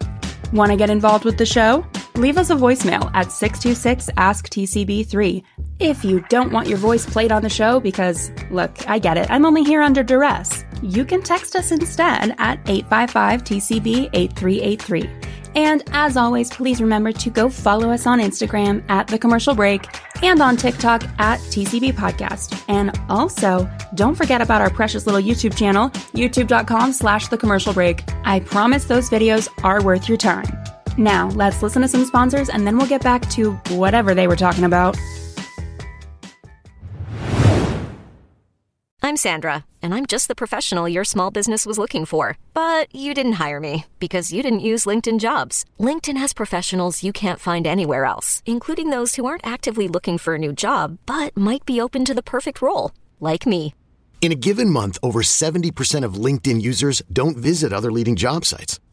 Want to get involved with the show? Leave us a voicemail at 626 Ask TCB3. If you don't want your voice played on the show, because look, I get it, I'm only here under duress, you can text us instead at 855 TCB 8383. And as always, please remember to go follow us on Instagram at The Commercial Break and on TikTok at TCB Podcast. And also, don't forget about our precious little YouTube channel, youtube.com slash The Commercial Break. I promise those videos are worth your time. Now, let's listen to some sponsors and then we'll get back to whatever they were talking about. I'm Sandra, and I'm just the professional your small business was looking for. But you didn't hire me because you didn't use LinkedIn jobs. LinkedIn has professionals you can't find anywhere else, including those who aren't actively looking for a new job but might be open to the perfect role, like me. In a given month, over 70% of LinkedIn users don't visit other leading job sites.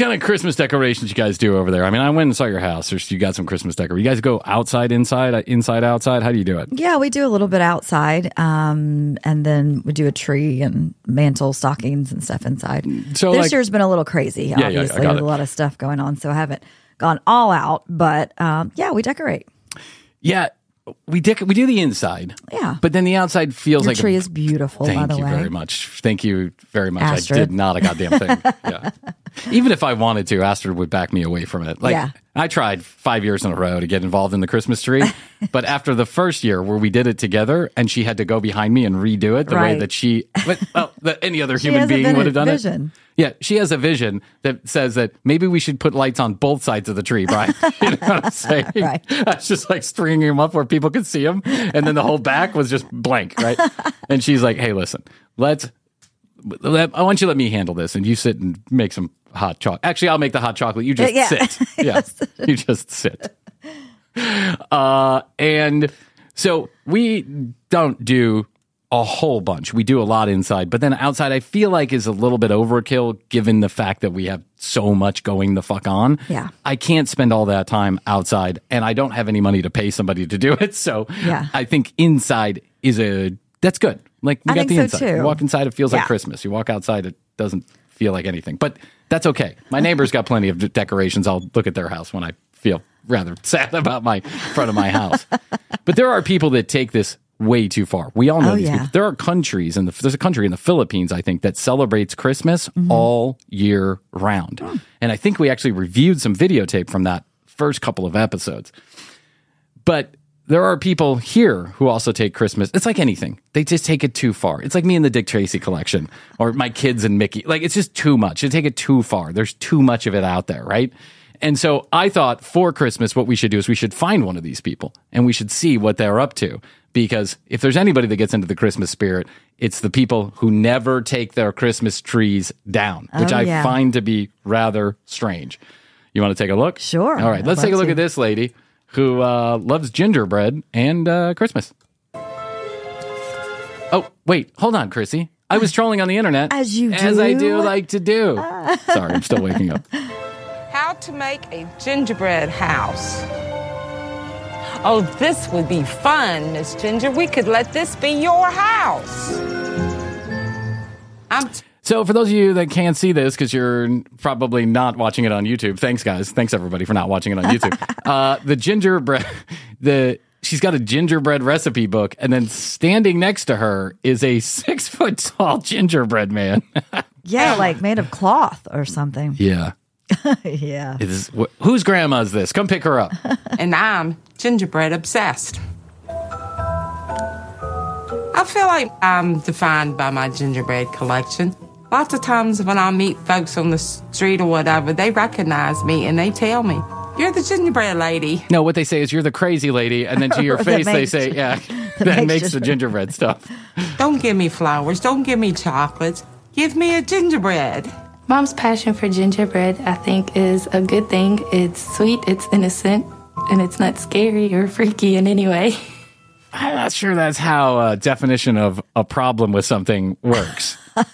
Kind of Christmas decorations you guys do over there? I mean, I went and saw your house. There's, you got some Christmas decor. You guys go outside, inside, uh, inside, outside. How do you do it? Yeah, we do a little bit outside, um, and then we do a tree and mantle stockings and stuff inside. So, this like- year's been a little crazy. Yeah, yeah, obviously, with a lot of stuff going on, so I haven't gone all out. But um, yeah, we decorate. Yeah, we dec- we do the inside. Yeah. But then the outside feels Your like tree a, is beautiful, Thank by the you way. very much. Thank you very much. Astrid. I did not a goddamn thing. yeah. Even if I wanted to, Astrid would back me away from it. Like Yeah. I tried five years in a row to get involved in the Christmas tree, but after the first year where we did it together, and she had to go behind me and redo it the way that she, well, that any other human being would have done vision. it. Yeah, she has a vision that says that maybe we should put lights on both sides of the tree, Bryan. you know what I'm saying? Right. I was just like stringing them up where people could see them, and then the whole back was just blank, right? and she's like, "Hey, listen, let's. I want you to let me handle this, and you sit and make some hot chocolate. Actually, I'll make the hot chocolate. You just Yeah. sit. Yeah, you just sit. Uh, and so we don't do a whole bunch. We do a lot inside, but then outside, I feel like is a little bit overkill given the fact that we have so much going the fuck on. Yeah. I can't spend all that time outside, and I don't have any money to pay somebody to do it. So Yeah. I think inside is a that's good. Like we I got the so, inside. too. You walk inside, it feels like Christmas. You walk outside, it doesn't feel like anything. But that's okay. My neighbor's got plenty of de- decorations. I'll look at their house when I feel rather sad about my front of my house. but there are people that take this way too far. We all know Oh, these yeah. people. There are countries and the, there's a country in the Philippines, I think, that celebrates Christmas Mm-hmm. all year round. Oh. And I think we actually reviewed some videotape from that first couple of episodes. But there are people here who also take Christmas. It's like anything. They just take it too far. It's like me and the Dick Tracy collection or my kids and Mickey. Like it's just too much. They take it too far. There's too much of it out there, right? And so I thought for Christmas, what we should do is we should find one of these people and we should see what they're up to. Because if there's anybody that gets into the Christmas spirit, it's the people who never take their Christmas trees down, oh, which Oh, I yeah. find to be rather strange. You want to take a look? Sure. All right, let's take a look to. at this lady who uh, loves gingerbread and uh, Christmas. Oh, wait, hold on, Krissy. I was trolling on the internet. As you do. As I do do. like to do. Sorry, I'm still waking up. How to make a gingerbread house. Oh, this would be fun, Miss Ginger. We could let this be your house. I'm So, for those of you that can't see this because you're probably not watching it on YouTube, thanks, guys. Thanks, everybody, for not watching it on YouTube. uh, the gingerbread, the she's got a gingerbread recipe book, and then standing next to her is a six foot tall gingerbread man. Yeah, like made of cloth or something. yeah. yeah. It is, wh- whose grandma is this? Come pick her up. and I'm gingerbread obsessed. I feel like I'm defined by my gingerbread collection. Lots of times when I meet folks on the street or whatever, they recognize me and they tell me, You're the gingerbread lady. No, what they say is you're the crazy lady, and then to your face they makes- say, yeah, that, makes makes the gingerbread stuff. Don't give me flowers, don't give me chocolates. Give me a gingerbread. Mom's passion for gingerbread, I think, is a good thing. It's sweet, it's innocent, and it's not scary or freaky in any way. I'm not sure that's how a definition of a problem with something works.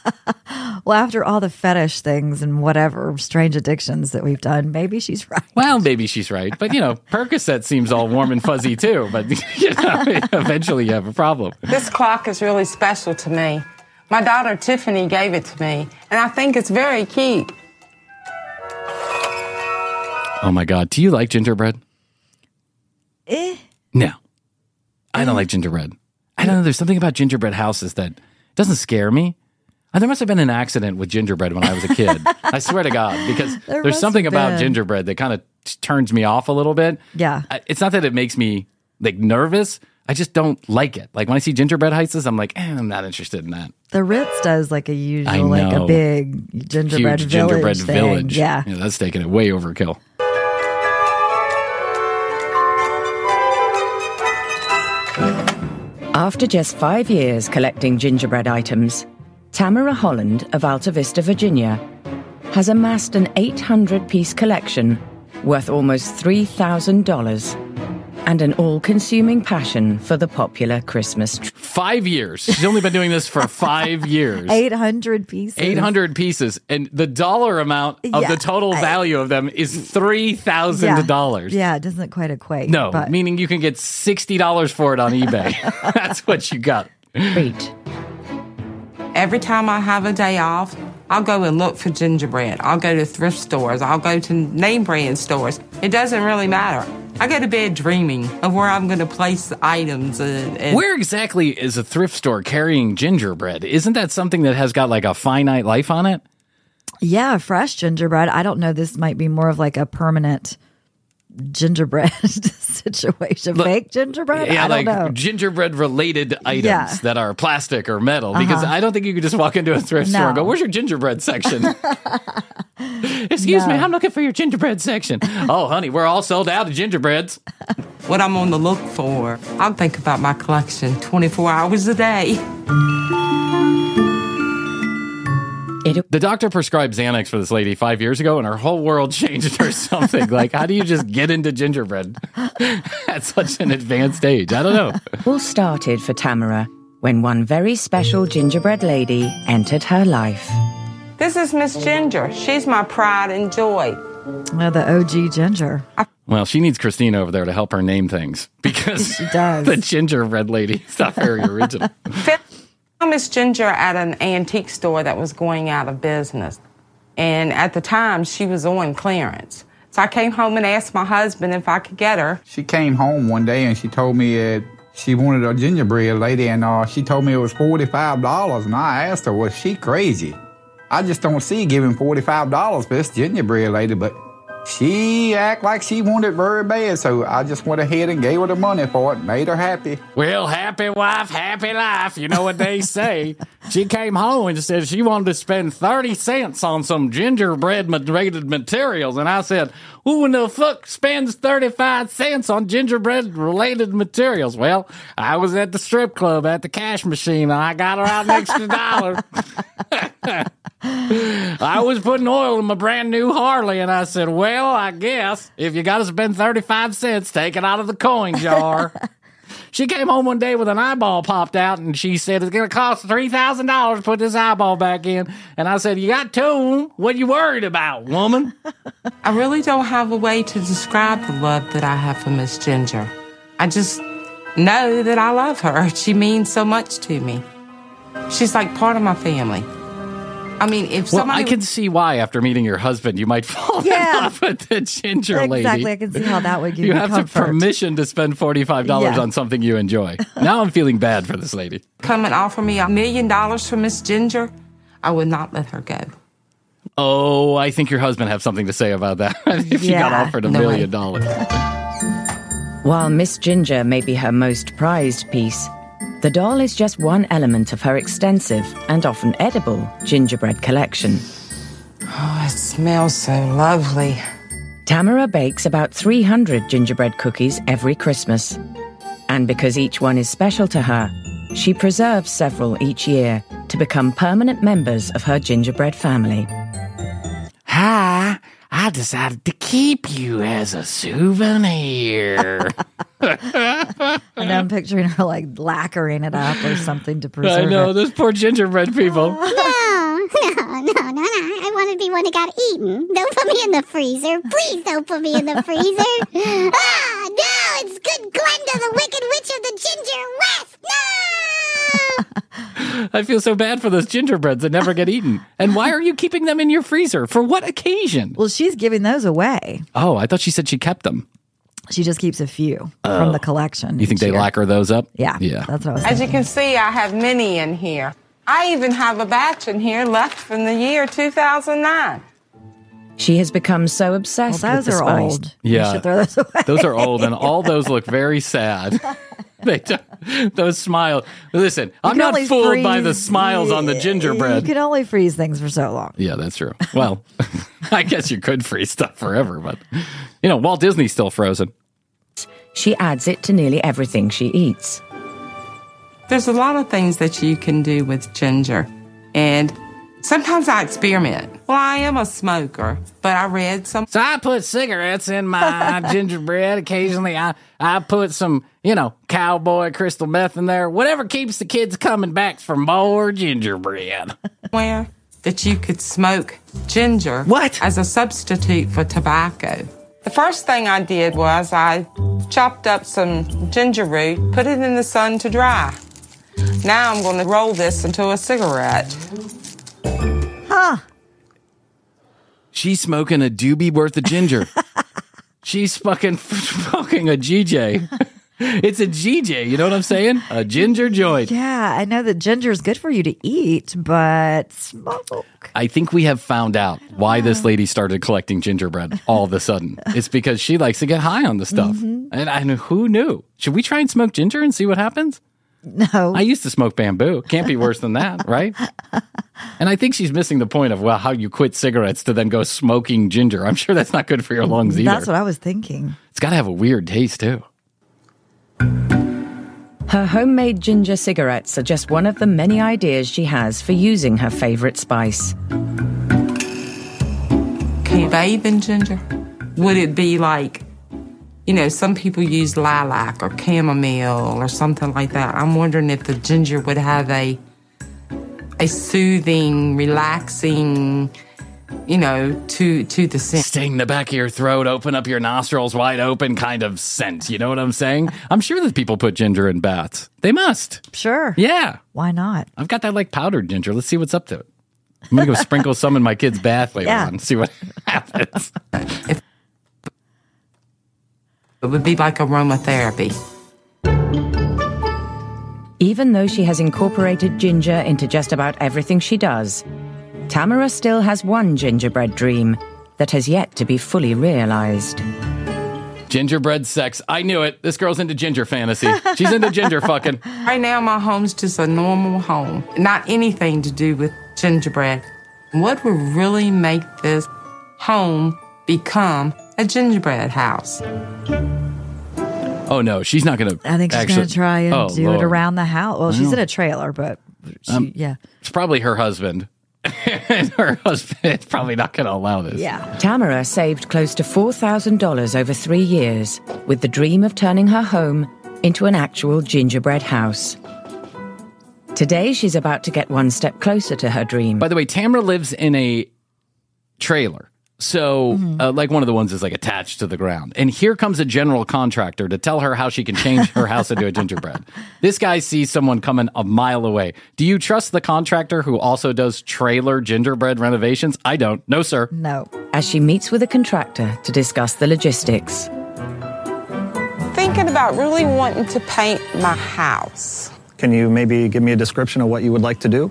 Well, after all the fetish things and whatever strange addictions that we've done, maybe she's right. Well, maybe she's right, but you know, Percocet seems all warm and fuzzy too. But you know, eventually you have a problem. This clock is really special to me. My daughter Tiffany gave it to me, and I think it's very cute. Oh my god, do you like gingerbread? Eh. No, I don't like gingerbread. I don't know. There's something about gingerbread houses that doesn't scare me. Uh, There must have been an accident with gingerbread when I was a kid. I swear to God, because There there's must something have about been. gingerbread that kind of turns me off a little bit. Yeah. I- It's not that it makes me like nervous. I just don't like it. Like when I see gingerbread houses, I'm like, eh, I'm not interested in that. The Ritz does like a usual, like a know. big gingerbread Huge village. gingerbread thing. village. Yeah. that's taking it way overkill. After just five years collecting gingerbread items, Tamara Holland of Altavista, Virginia, has amassed an 800 piece collection worth almost $3,000. And an all consuming passion for the popular Christmas tree. Five years. She's only been doing this for five years. 800 pieces. 800 pieces. And the dollar amount of Yeah, the total I- value of them is $3,000. Yeah, it doesn't quite equate. No, but meaning you can get $60 for it on eBay. That's what you got. Treat. Every time I have a day off, I'll go and look for gingerbread. I'll go to thrift stores. I'll go to name brand stores. It doesn't really matter. I go to bed dreaming of where I'm going to place the items. And, and Where exactly is a thrift store carrying gingerbread? Isn't that something that has got like a finite life on it? yeah, fresh gingerbread. I don't know. This might be more of like a permanent gingerbread situation. Fake gingerbread? Yeah, I don't like know. gingerbread related items Yeah. that are plastic or metal. Because Uh-huh. I don't think you could just walk into a thrift store and go, Where's your gingerbread section? Excuse me, I'm looking for your gingerbread section. oh, honey, we're all sold out of gingerbreads. what I'm on the look for, I'll think about my collection 24 hours a day. The doctor prescribed Xanax for this lady five years ago, and her whole world changed or something. like, how do you just get into gingerbread at such an advanced age? I don't know. All started for Tamara when one very special gingerbread lady entered her life. This is Miss Ginger. She's my pride and joy. Well, the OG ginger. Well, she needs Christina over there to help her name things because She does. the gingerbread lady is not very original. Miss Ginger at an antique store that was going out of business. And at the time, she was on clearance. So I came home and asked my husband if I could get her. She came home one day and she told me that she wanted a gingerbread lady, and uh, she told me it was forty-five dollars. And I asked her, was she crazy? I just don't see giving forty-five dollars for this gingerbread lady, but she act like she wanted very bad. So I just went ahead and gave her the money for it, made her happy. Well, happy wife, happy life. You know what they say. she came home and said she wanted to spend 30 cents on some gingerbread related materials. And I said, Who in the fuck spends 35 cents on gingerbread related materials? Well, I was at the strip club at the cash machine and I got around an extra dollar. I was putting oil in my brand new Harley and I said, Well, I guess if you got to spend 35 cents, take it out of the coin jar. She came home one day with an eyeball popped out and she said, It's going to cost $3,000 to put this eyeball back in. And I said, You got two. What are you worried about, woman? I really don't have a way to describe the love that I have for Miss Ginger. I just know that I love her. She means so much to me. She's like part of my family. I mean, if Well, somebody I can see why after meeting your husband, you might fall Yeah. in love with the ginger lady. Exactly. I can see how that would give You you, have to comfort. permission to spend $45 Yeah. on something you enjoy. Now I'm feeling bad for this lady. come and offer me a million dollars for Miss Ginger, I would not let her go. Oh, I think your husband have something to say about that. if you got offered a No way. million dollars. While Miss Ginger may be her most prized piece, the doll is just one element of her extensive and often edible gingerbread collection. Oh, it smells so lovely. Tamara bakes about 300 gingerbread cookies every Christmas. And because each one is special to her, she preserves several each year to become permanent members of her gingerbread family. Hi, I decided to keep you as a souvenir. And I'm picturing her like lacquering it up or something to preserve I know, it. those poor gingerbread people. No, no, no, no, no. I want to be one that got eaten. Don't put me in the freezer. Please don't put me in the freezer. ah, no, it's good Glenda, the Wicked Witch of the Ginger West. No! I feel so bad for those gingerbreads that never get eaten. And why are you keeping them in your freezer? For what occasion? Well, she's giving those away. Oh, I thought she said she kept them. She just keeps a few Oh. from the collection. You think they year. lacquer those up? Yeah. Yeah. That's what I was As thinking. you can see, I have many in here. I even have a batch in here left from the year 2009. She has become so obsessed Well, with those the are spice. old. Yeah. Should throw those away. Those are old, and all those look very sad. they don't, those smiles. Listen, I'm not only fooled by the smiles on the gingerbread. You can only freeze things for so long. Yeah, that's true. Well, I guess you could freeze stuff forever, but you know, Walt Disney's still frozen. She adds it to nearly everything she eats. There's a lot of things that you can do with ginger. And Sometimes I experiment. Well, I am a smoker, but I read some. So I put cigarettes in my gingerbread. Occasionally, I I put some you know cowboy crystal meth in there. Whatever keeps the kids coming back for more gingerbread. Where that you could smoke ginger what as a substitute for tobacco. The first thing I did was I chopped up some ginger root, put it in the sun to dry. Now I'm going to roll this into a cigarette. Huh. She's smoking a doobie worth of ginger. She's fucking smoking a GJ. it's a GJ, you know what I'm saying? A ginger joint. Yeah, I know that ginger is good for you to eat, but smoke. I think we have found out why this lady started collecting gingerbread all of a sudden. It's because she likes to get high on the stuff. Mhm. And I know who knew? Should we try and smoke ginger and see what happens? No. I used to smoke bamboo. Can't be worse than that, right? And I think she's missing the point of well, how you quit cigarettes to then go smoking ginger. I'm sure that's not good for your lungs either. That's what I was thinking. it's got to have a weird taste too. Her homemade ginger cigarettes are just one of the many ideas she has for using her favorite spice. Can you bathe in ginger? Would it be like, you know, some people use lilac or chamomile or something like that. I'm wondering if the ginger would have a a soothing, relaxing, you know, to to the scent. Sting the back of your throat, open up your nostrils wide open kind of scent. You know what I'm saying? I'm sure that people put ginger in baths. They must. Sure. Yeah. Why not? I've got that like powdered ginger. Let's see what's up to it. I'm gonna go sprinkle some in my kid's bath later Yeah. on. See what happens. It would be like aromatherapy. Even though she has incorporated ginger into just about everything she does, Tamara still has one gingerbread dream that has yet to be fully realized. Gingerbread sex. I knew it. This girl's into ginger fantasy. She's into ginger fucking. Right now, my home's just a normal home, not anything to do with gingerbread. What would really make this home become a gingerbread house? Oh no, she's not gonna. I think she's actually, going to try and Oh, do Lord. it around the house. Well, she's in a trailer, but she, Um, yeah. It's probably her husband. her husband is probably not going to allow this. Yeah. Tamara saved close to $4,000 over three years with the dream of turning her home into an actual gingerbread house. Today, she's about to get one step closer to her dream. By the way, Tamara lives in a trailer. So, Mm-hmm. uh, like one of the ones is like attached to the ground. And here comes a general contractor to tell her how she can change her house into a gingerbread. This guy sees someone coming a mile away. Do you trust the contractor who also does trailer gingerbread renovations? I don't. No, sir. No. As she meets with a contractor to discuss the logistics. Thinking about really wanting to paint my house. Can you maybe give me a description of what you would like to do?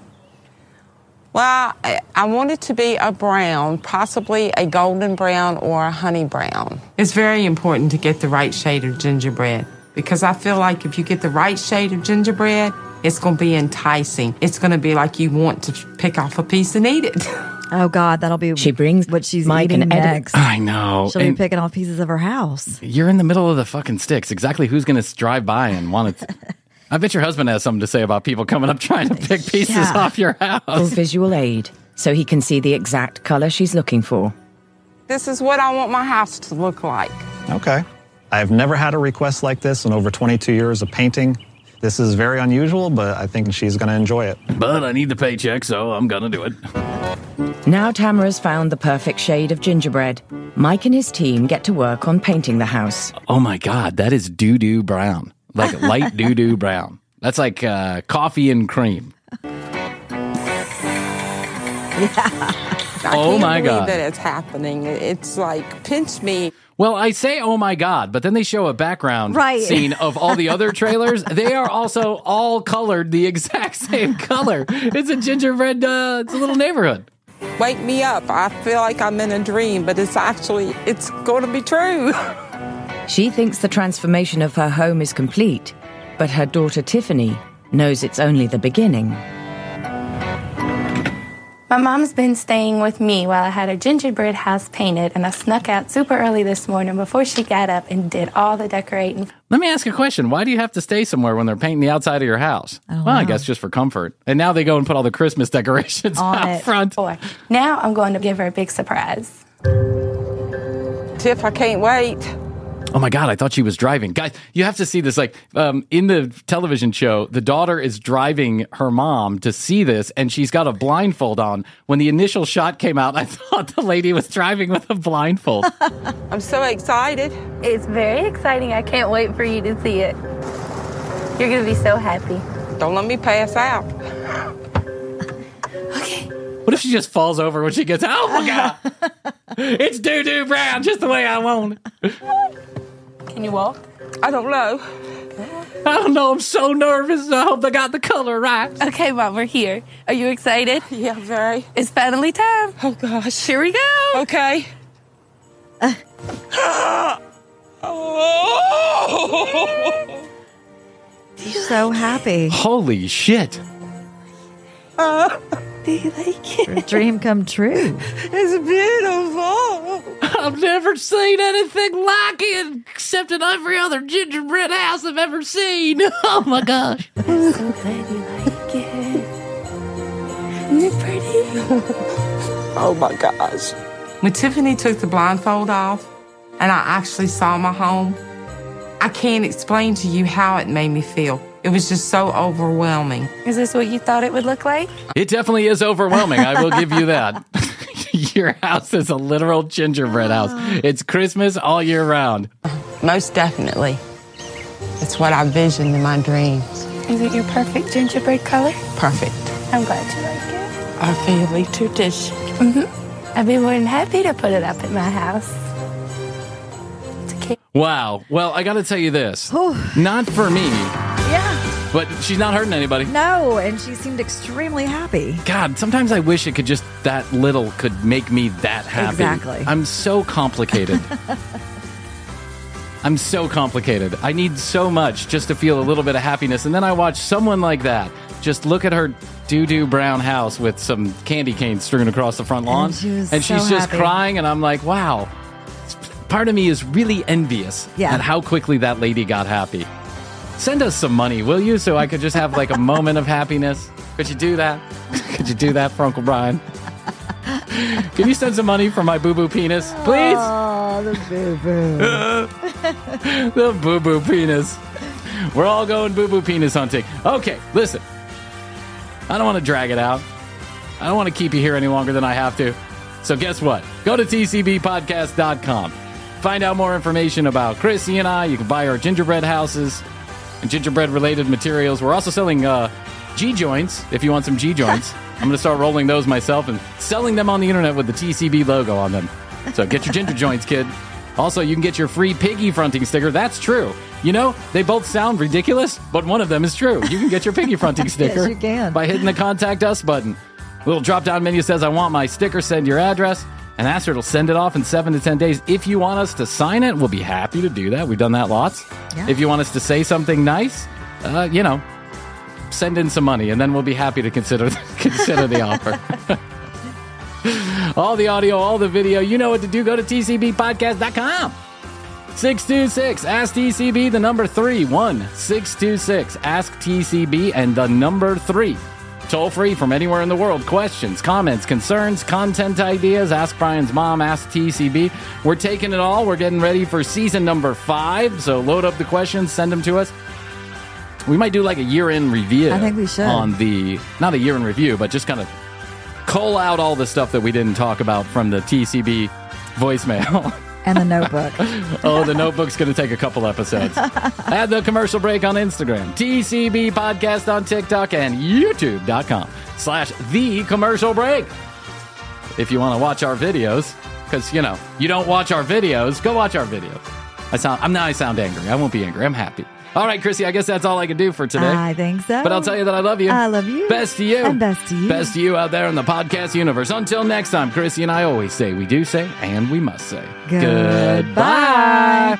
Well, I, I want it to be a brown, possibly a golden brown or a honey brown. It's very important to get the right shade of gingerbread because I feel like if you get the right shade of gingerbread, it's going to be enticing. It's going to be like you want to pick off a piece and eat it. Oh God, that'll be she brings what she's Mike eating and next. I know. She'll be picking off pieces of her house. you're in the middle of the fucking sticks. Exactly who's going to drive by and want to. I bet your husband has something to say about people coming up trying to pick pieces Yeah. off your For house. visual aid, so he can see the exact color she's looking for. This is what I want my house to look like. Okay. I've never had a request like this in over 22 years of painting. This is very unusual, but I think she's going to enjoy it. But I need the paycheck, so I'm going to do it. Now Tamara's found the perfect shade of gingerbread. Mike and his team get to work on painting the house. Oh my God, that is doo doo brown. Like light doo doo brown. That's like uh, coffee and cream. I Oh can't my God. that it's happening. It's like pinch me. Well, I say, oh my God, but then they show a background Right. scene of all the other trailers. they are also all colored the exact same color. It's a gingerbread, uh, it's a little neighborhood. Wake me up. I feel like I'm in a dream, but it's actually it's going to be true. She thinks the transformation of her home is complete, but her daughter Tiffany knows it's only the beginning. My mom's been staying with me while I had her gingerbread house painted, and I snuck out super early this morning before she got up and did all the decorating. Let me ask a question. Why do you have to stay somewhere when they're painting the outside of your house? well, I guess just for comfort. And now they go and put all the Christmas decorations On out it. front. Boy, now I'm going to give her a big surprise. Tiff, I can't wait. Oh my God, I thought she was driving. Guys, you have to see this. Like, um, in the television show, the daughter is driving her mom to see this, and she's got a blindfold on. When the initial shot came out, I thought the lady was driving with a blindfold. I'm so excited. It's very exciting. I can't wait for you to see it. You're going to be so happy. Don't let me pass out. Okay. What if she just falls over when she gets Oh my God. it's doo doo brown, just the way I want it. Can you walk? I don't know. I don't know. I'm so nervous. I hope I got the color right. Okay, Mom, we're here. Are you excited? Yeah, very. It's finally time. Oh, gosh. Here we go. Okay. She's so happy. Holy shit. Do you like it? Her dream come true. It's beautiful. I've never seen anything like it except in every other gingerbread house I've ever seen. Oh my gosh. I'm so glad you like it. Isn't it pretty? Oh my gosh. When Tiffany took the blindfold off and I actually saw my home, I can't explain to you how it made me feel. It was just so overwhelming. Is this what you thought it would look like? It definitely is overwhelming. I will give you that. Your house is a literal gingerbread house. It's Christmas all year round. Most definitely. It's what I visioned in my dreams. Is it your perfect gingerbread color? Perfect. I'm glad you like it. Our family tradition. Mm-hmm. I'd be more than happy to put it up at my house. Wow. Well, I got to tell you this. Not for me, Yeah. but she's not hurting anybody. No, and she seemed extremely happy. God, sometimes I wish it could just that little could make me that happy. Exactly. I'm so complicated. I'm so complicated. I need so much just to feel a little bit of happiness. And then I watch someone like that just look at her doo doo brown house with some candy canes strewn across the front lawn. she was and she's so just happy. crying. And I'm like, wow. Part of me is really envious Yeah. at how quickly that lady got happy. Send us some money, will you? So I could just have like a moment of happiness. Could you do that? Could you do that for Uncle Bryan? Can you send some money for my boo boo penis, please? Oh, the boo boo. the boo boo penis. We're all going boo boo penis hunting. Okay, listen. I don't want to drag it out. I don't want to keep you here any longer than I have to. So, guess what? Go to tcbpodcast.com. Find out more information about Krissy and I. You can buy our gingerbread houses and gingerbread related materials. We're also selling uh, G joints if you want some G joints. I'm going to start rolling those myself and selling them on the internet with the TCB logo on them. So get your ginger joints, kid. Also, you can get your free piggy fronting sticker. That's true. You know, they both sound ridiculous, but one of them is true. You can get your piggy fronting sticker yes, you can. by hitting the contact us button. Little drop down menu says, I want my sticker, send your address, and Aster will send it off in seven to 10 days. If you want us to sign it, we'll be happy to do that. We've done that lots. Yeah. If you want us to say something nice, uh, you know, send in some money, and then we'll be happy to consider consider the offer. all the audio, all the video, you know what to do. Go to tcbpodcast.com. 626 Ask TCB, the number three. 1 626 Ask TCB, and the number three. Toll free from anywhere in the world. Questions, comments, concerns, content ideas. Ask Bryan's mom, Ask TCB. We're taking it all. We're getting ready for season number five. So load up the questions, send them to us. We might do like a year in review. I think we should. On the, not a year in review, but just kind of cull out all the stuff that we didn't talk about from the TCB voicemail. And the notebook. oh, the notebook's going to take a couple episodes. Add the commercial break on Instagram, TCB Podcast on TikTok, and YouTube.com slash the commercial break. If you want to watch our videos, because, you know, you don't watch our videos, go watch our videos. I sound, I'm now I sound angry. I won't be angry. I'm happy. All right, Krissy, I guess that's all I can do for today. I think so. But I'll tell you that I love you. I love you. Best to you. And best to you. Best to you out there in the podcast universe. Until next time, Krissy and I always say we do say and we must say Goodbye.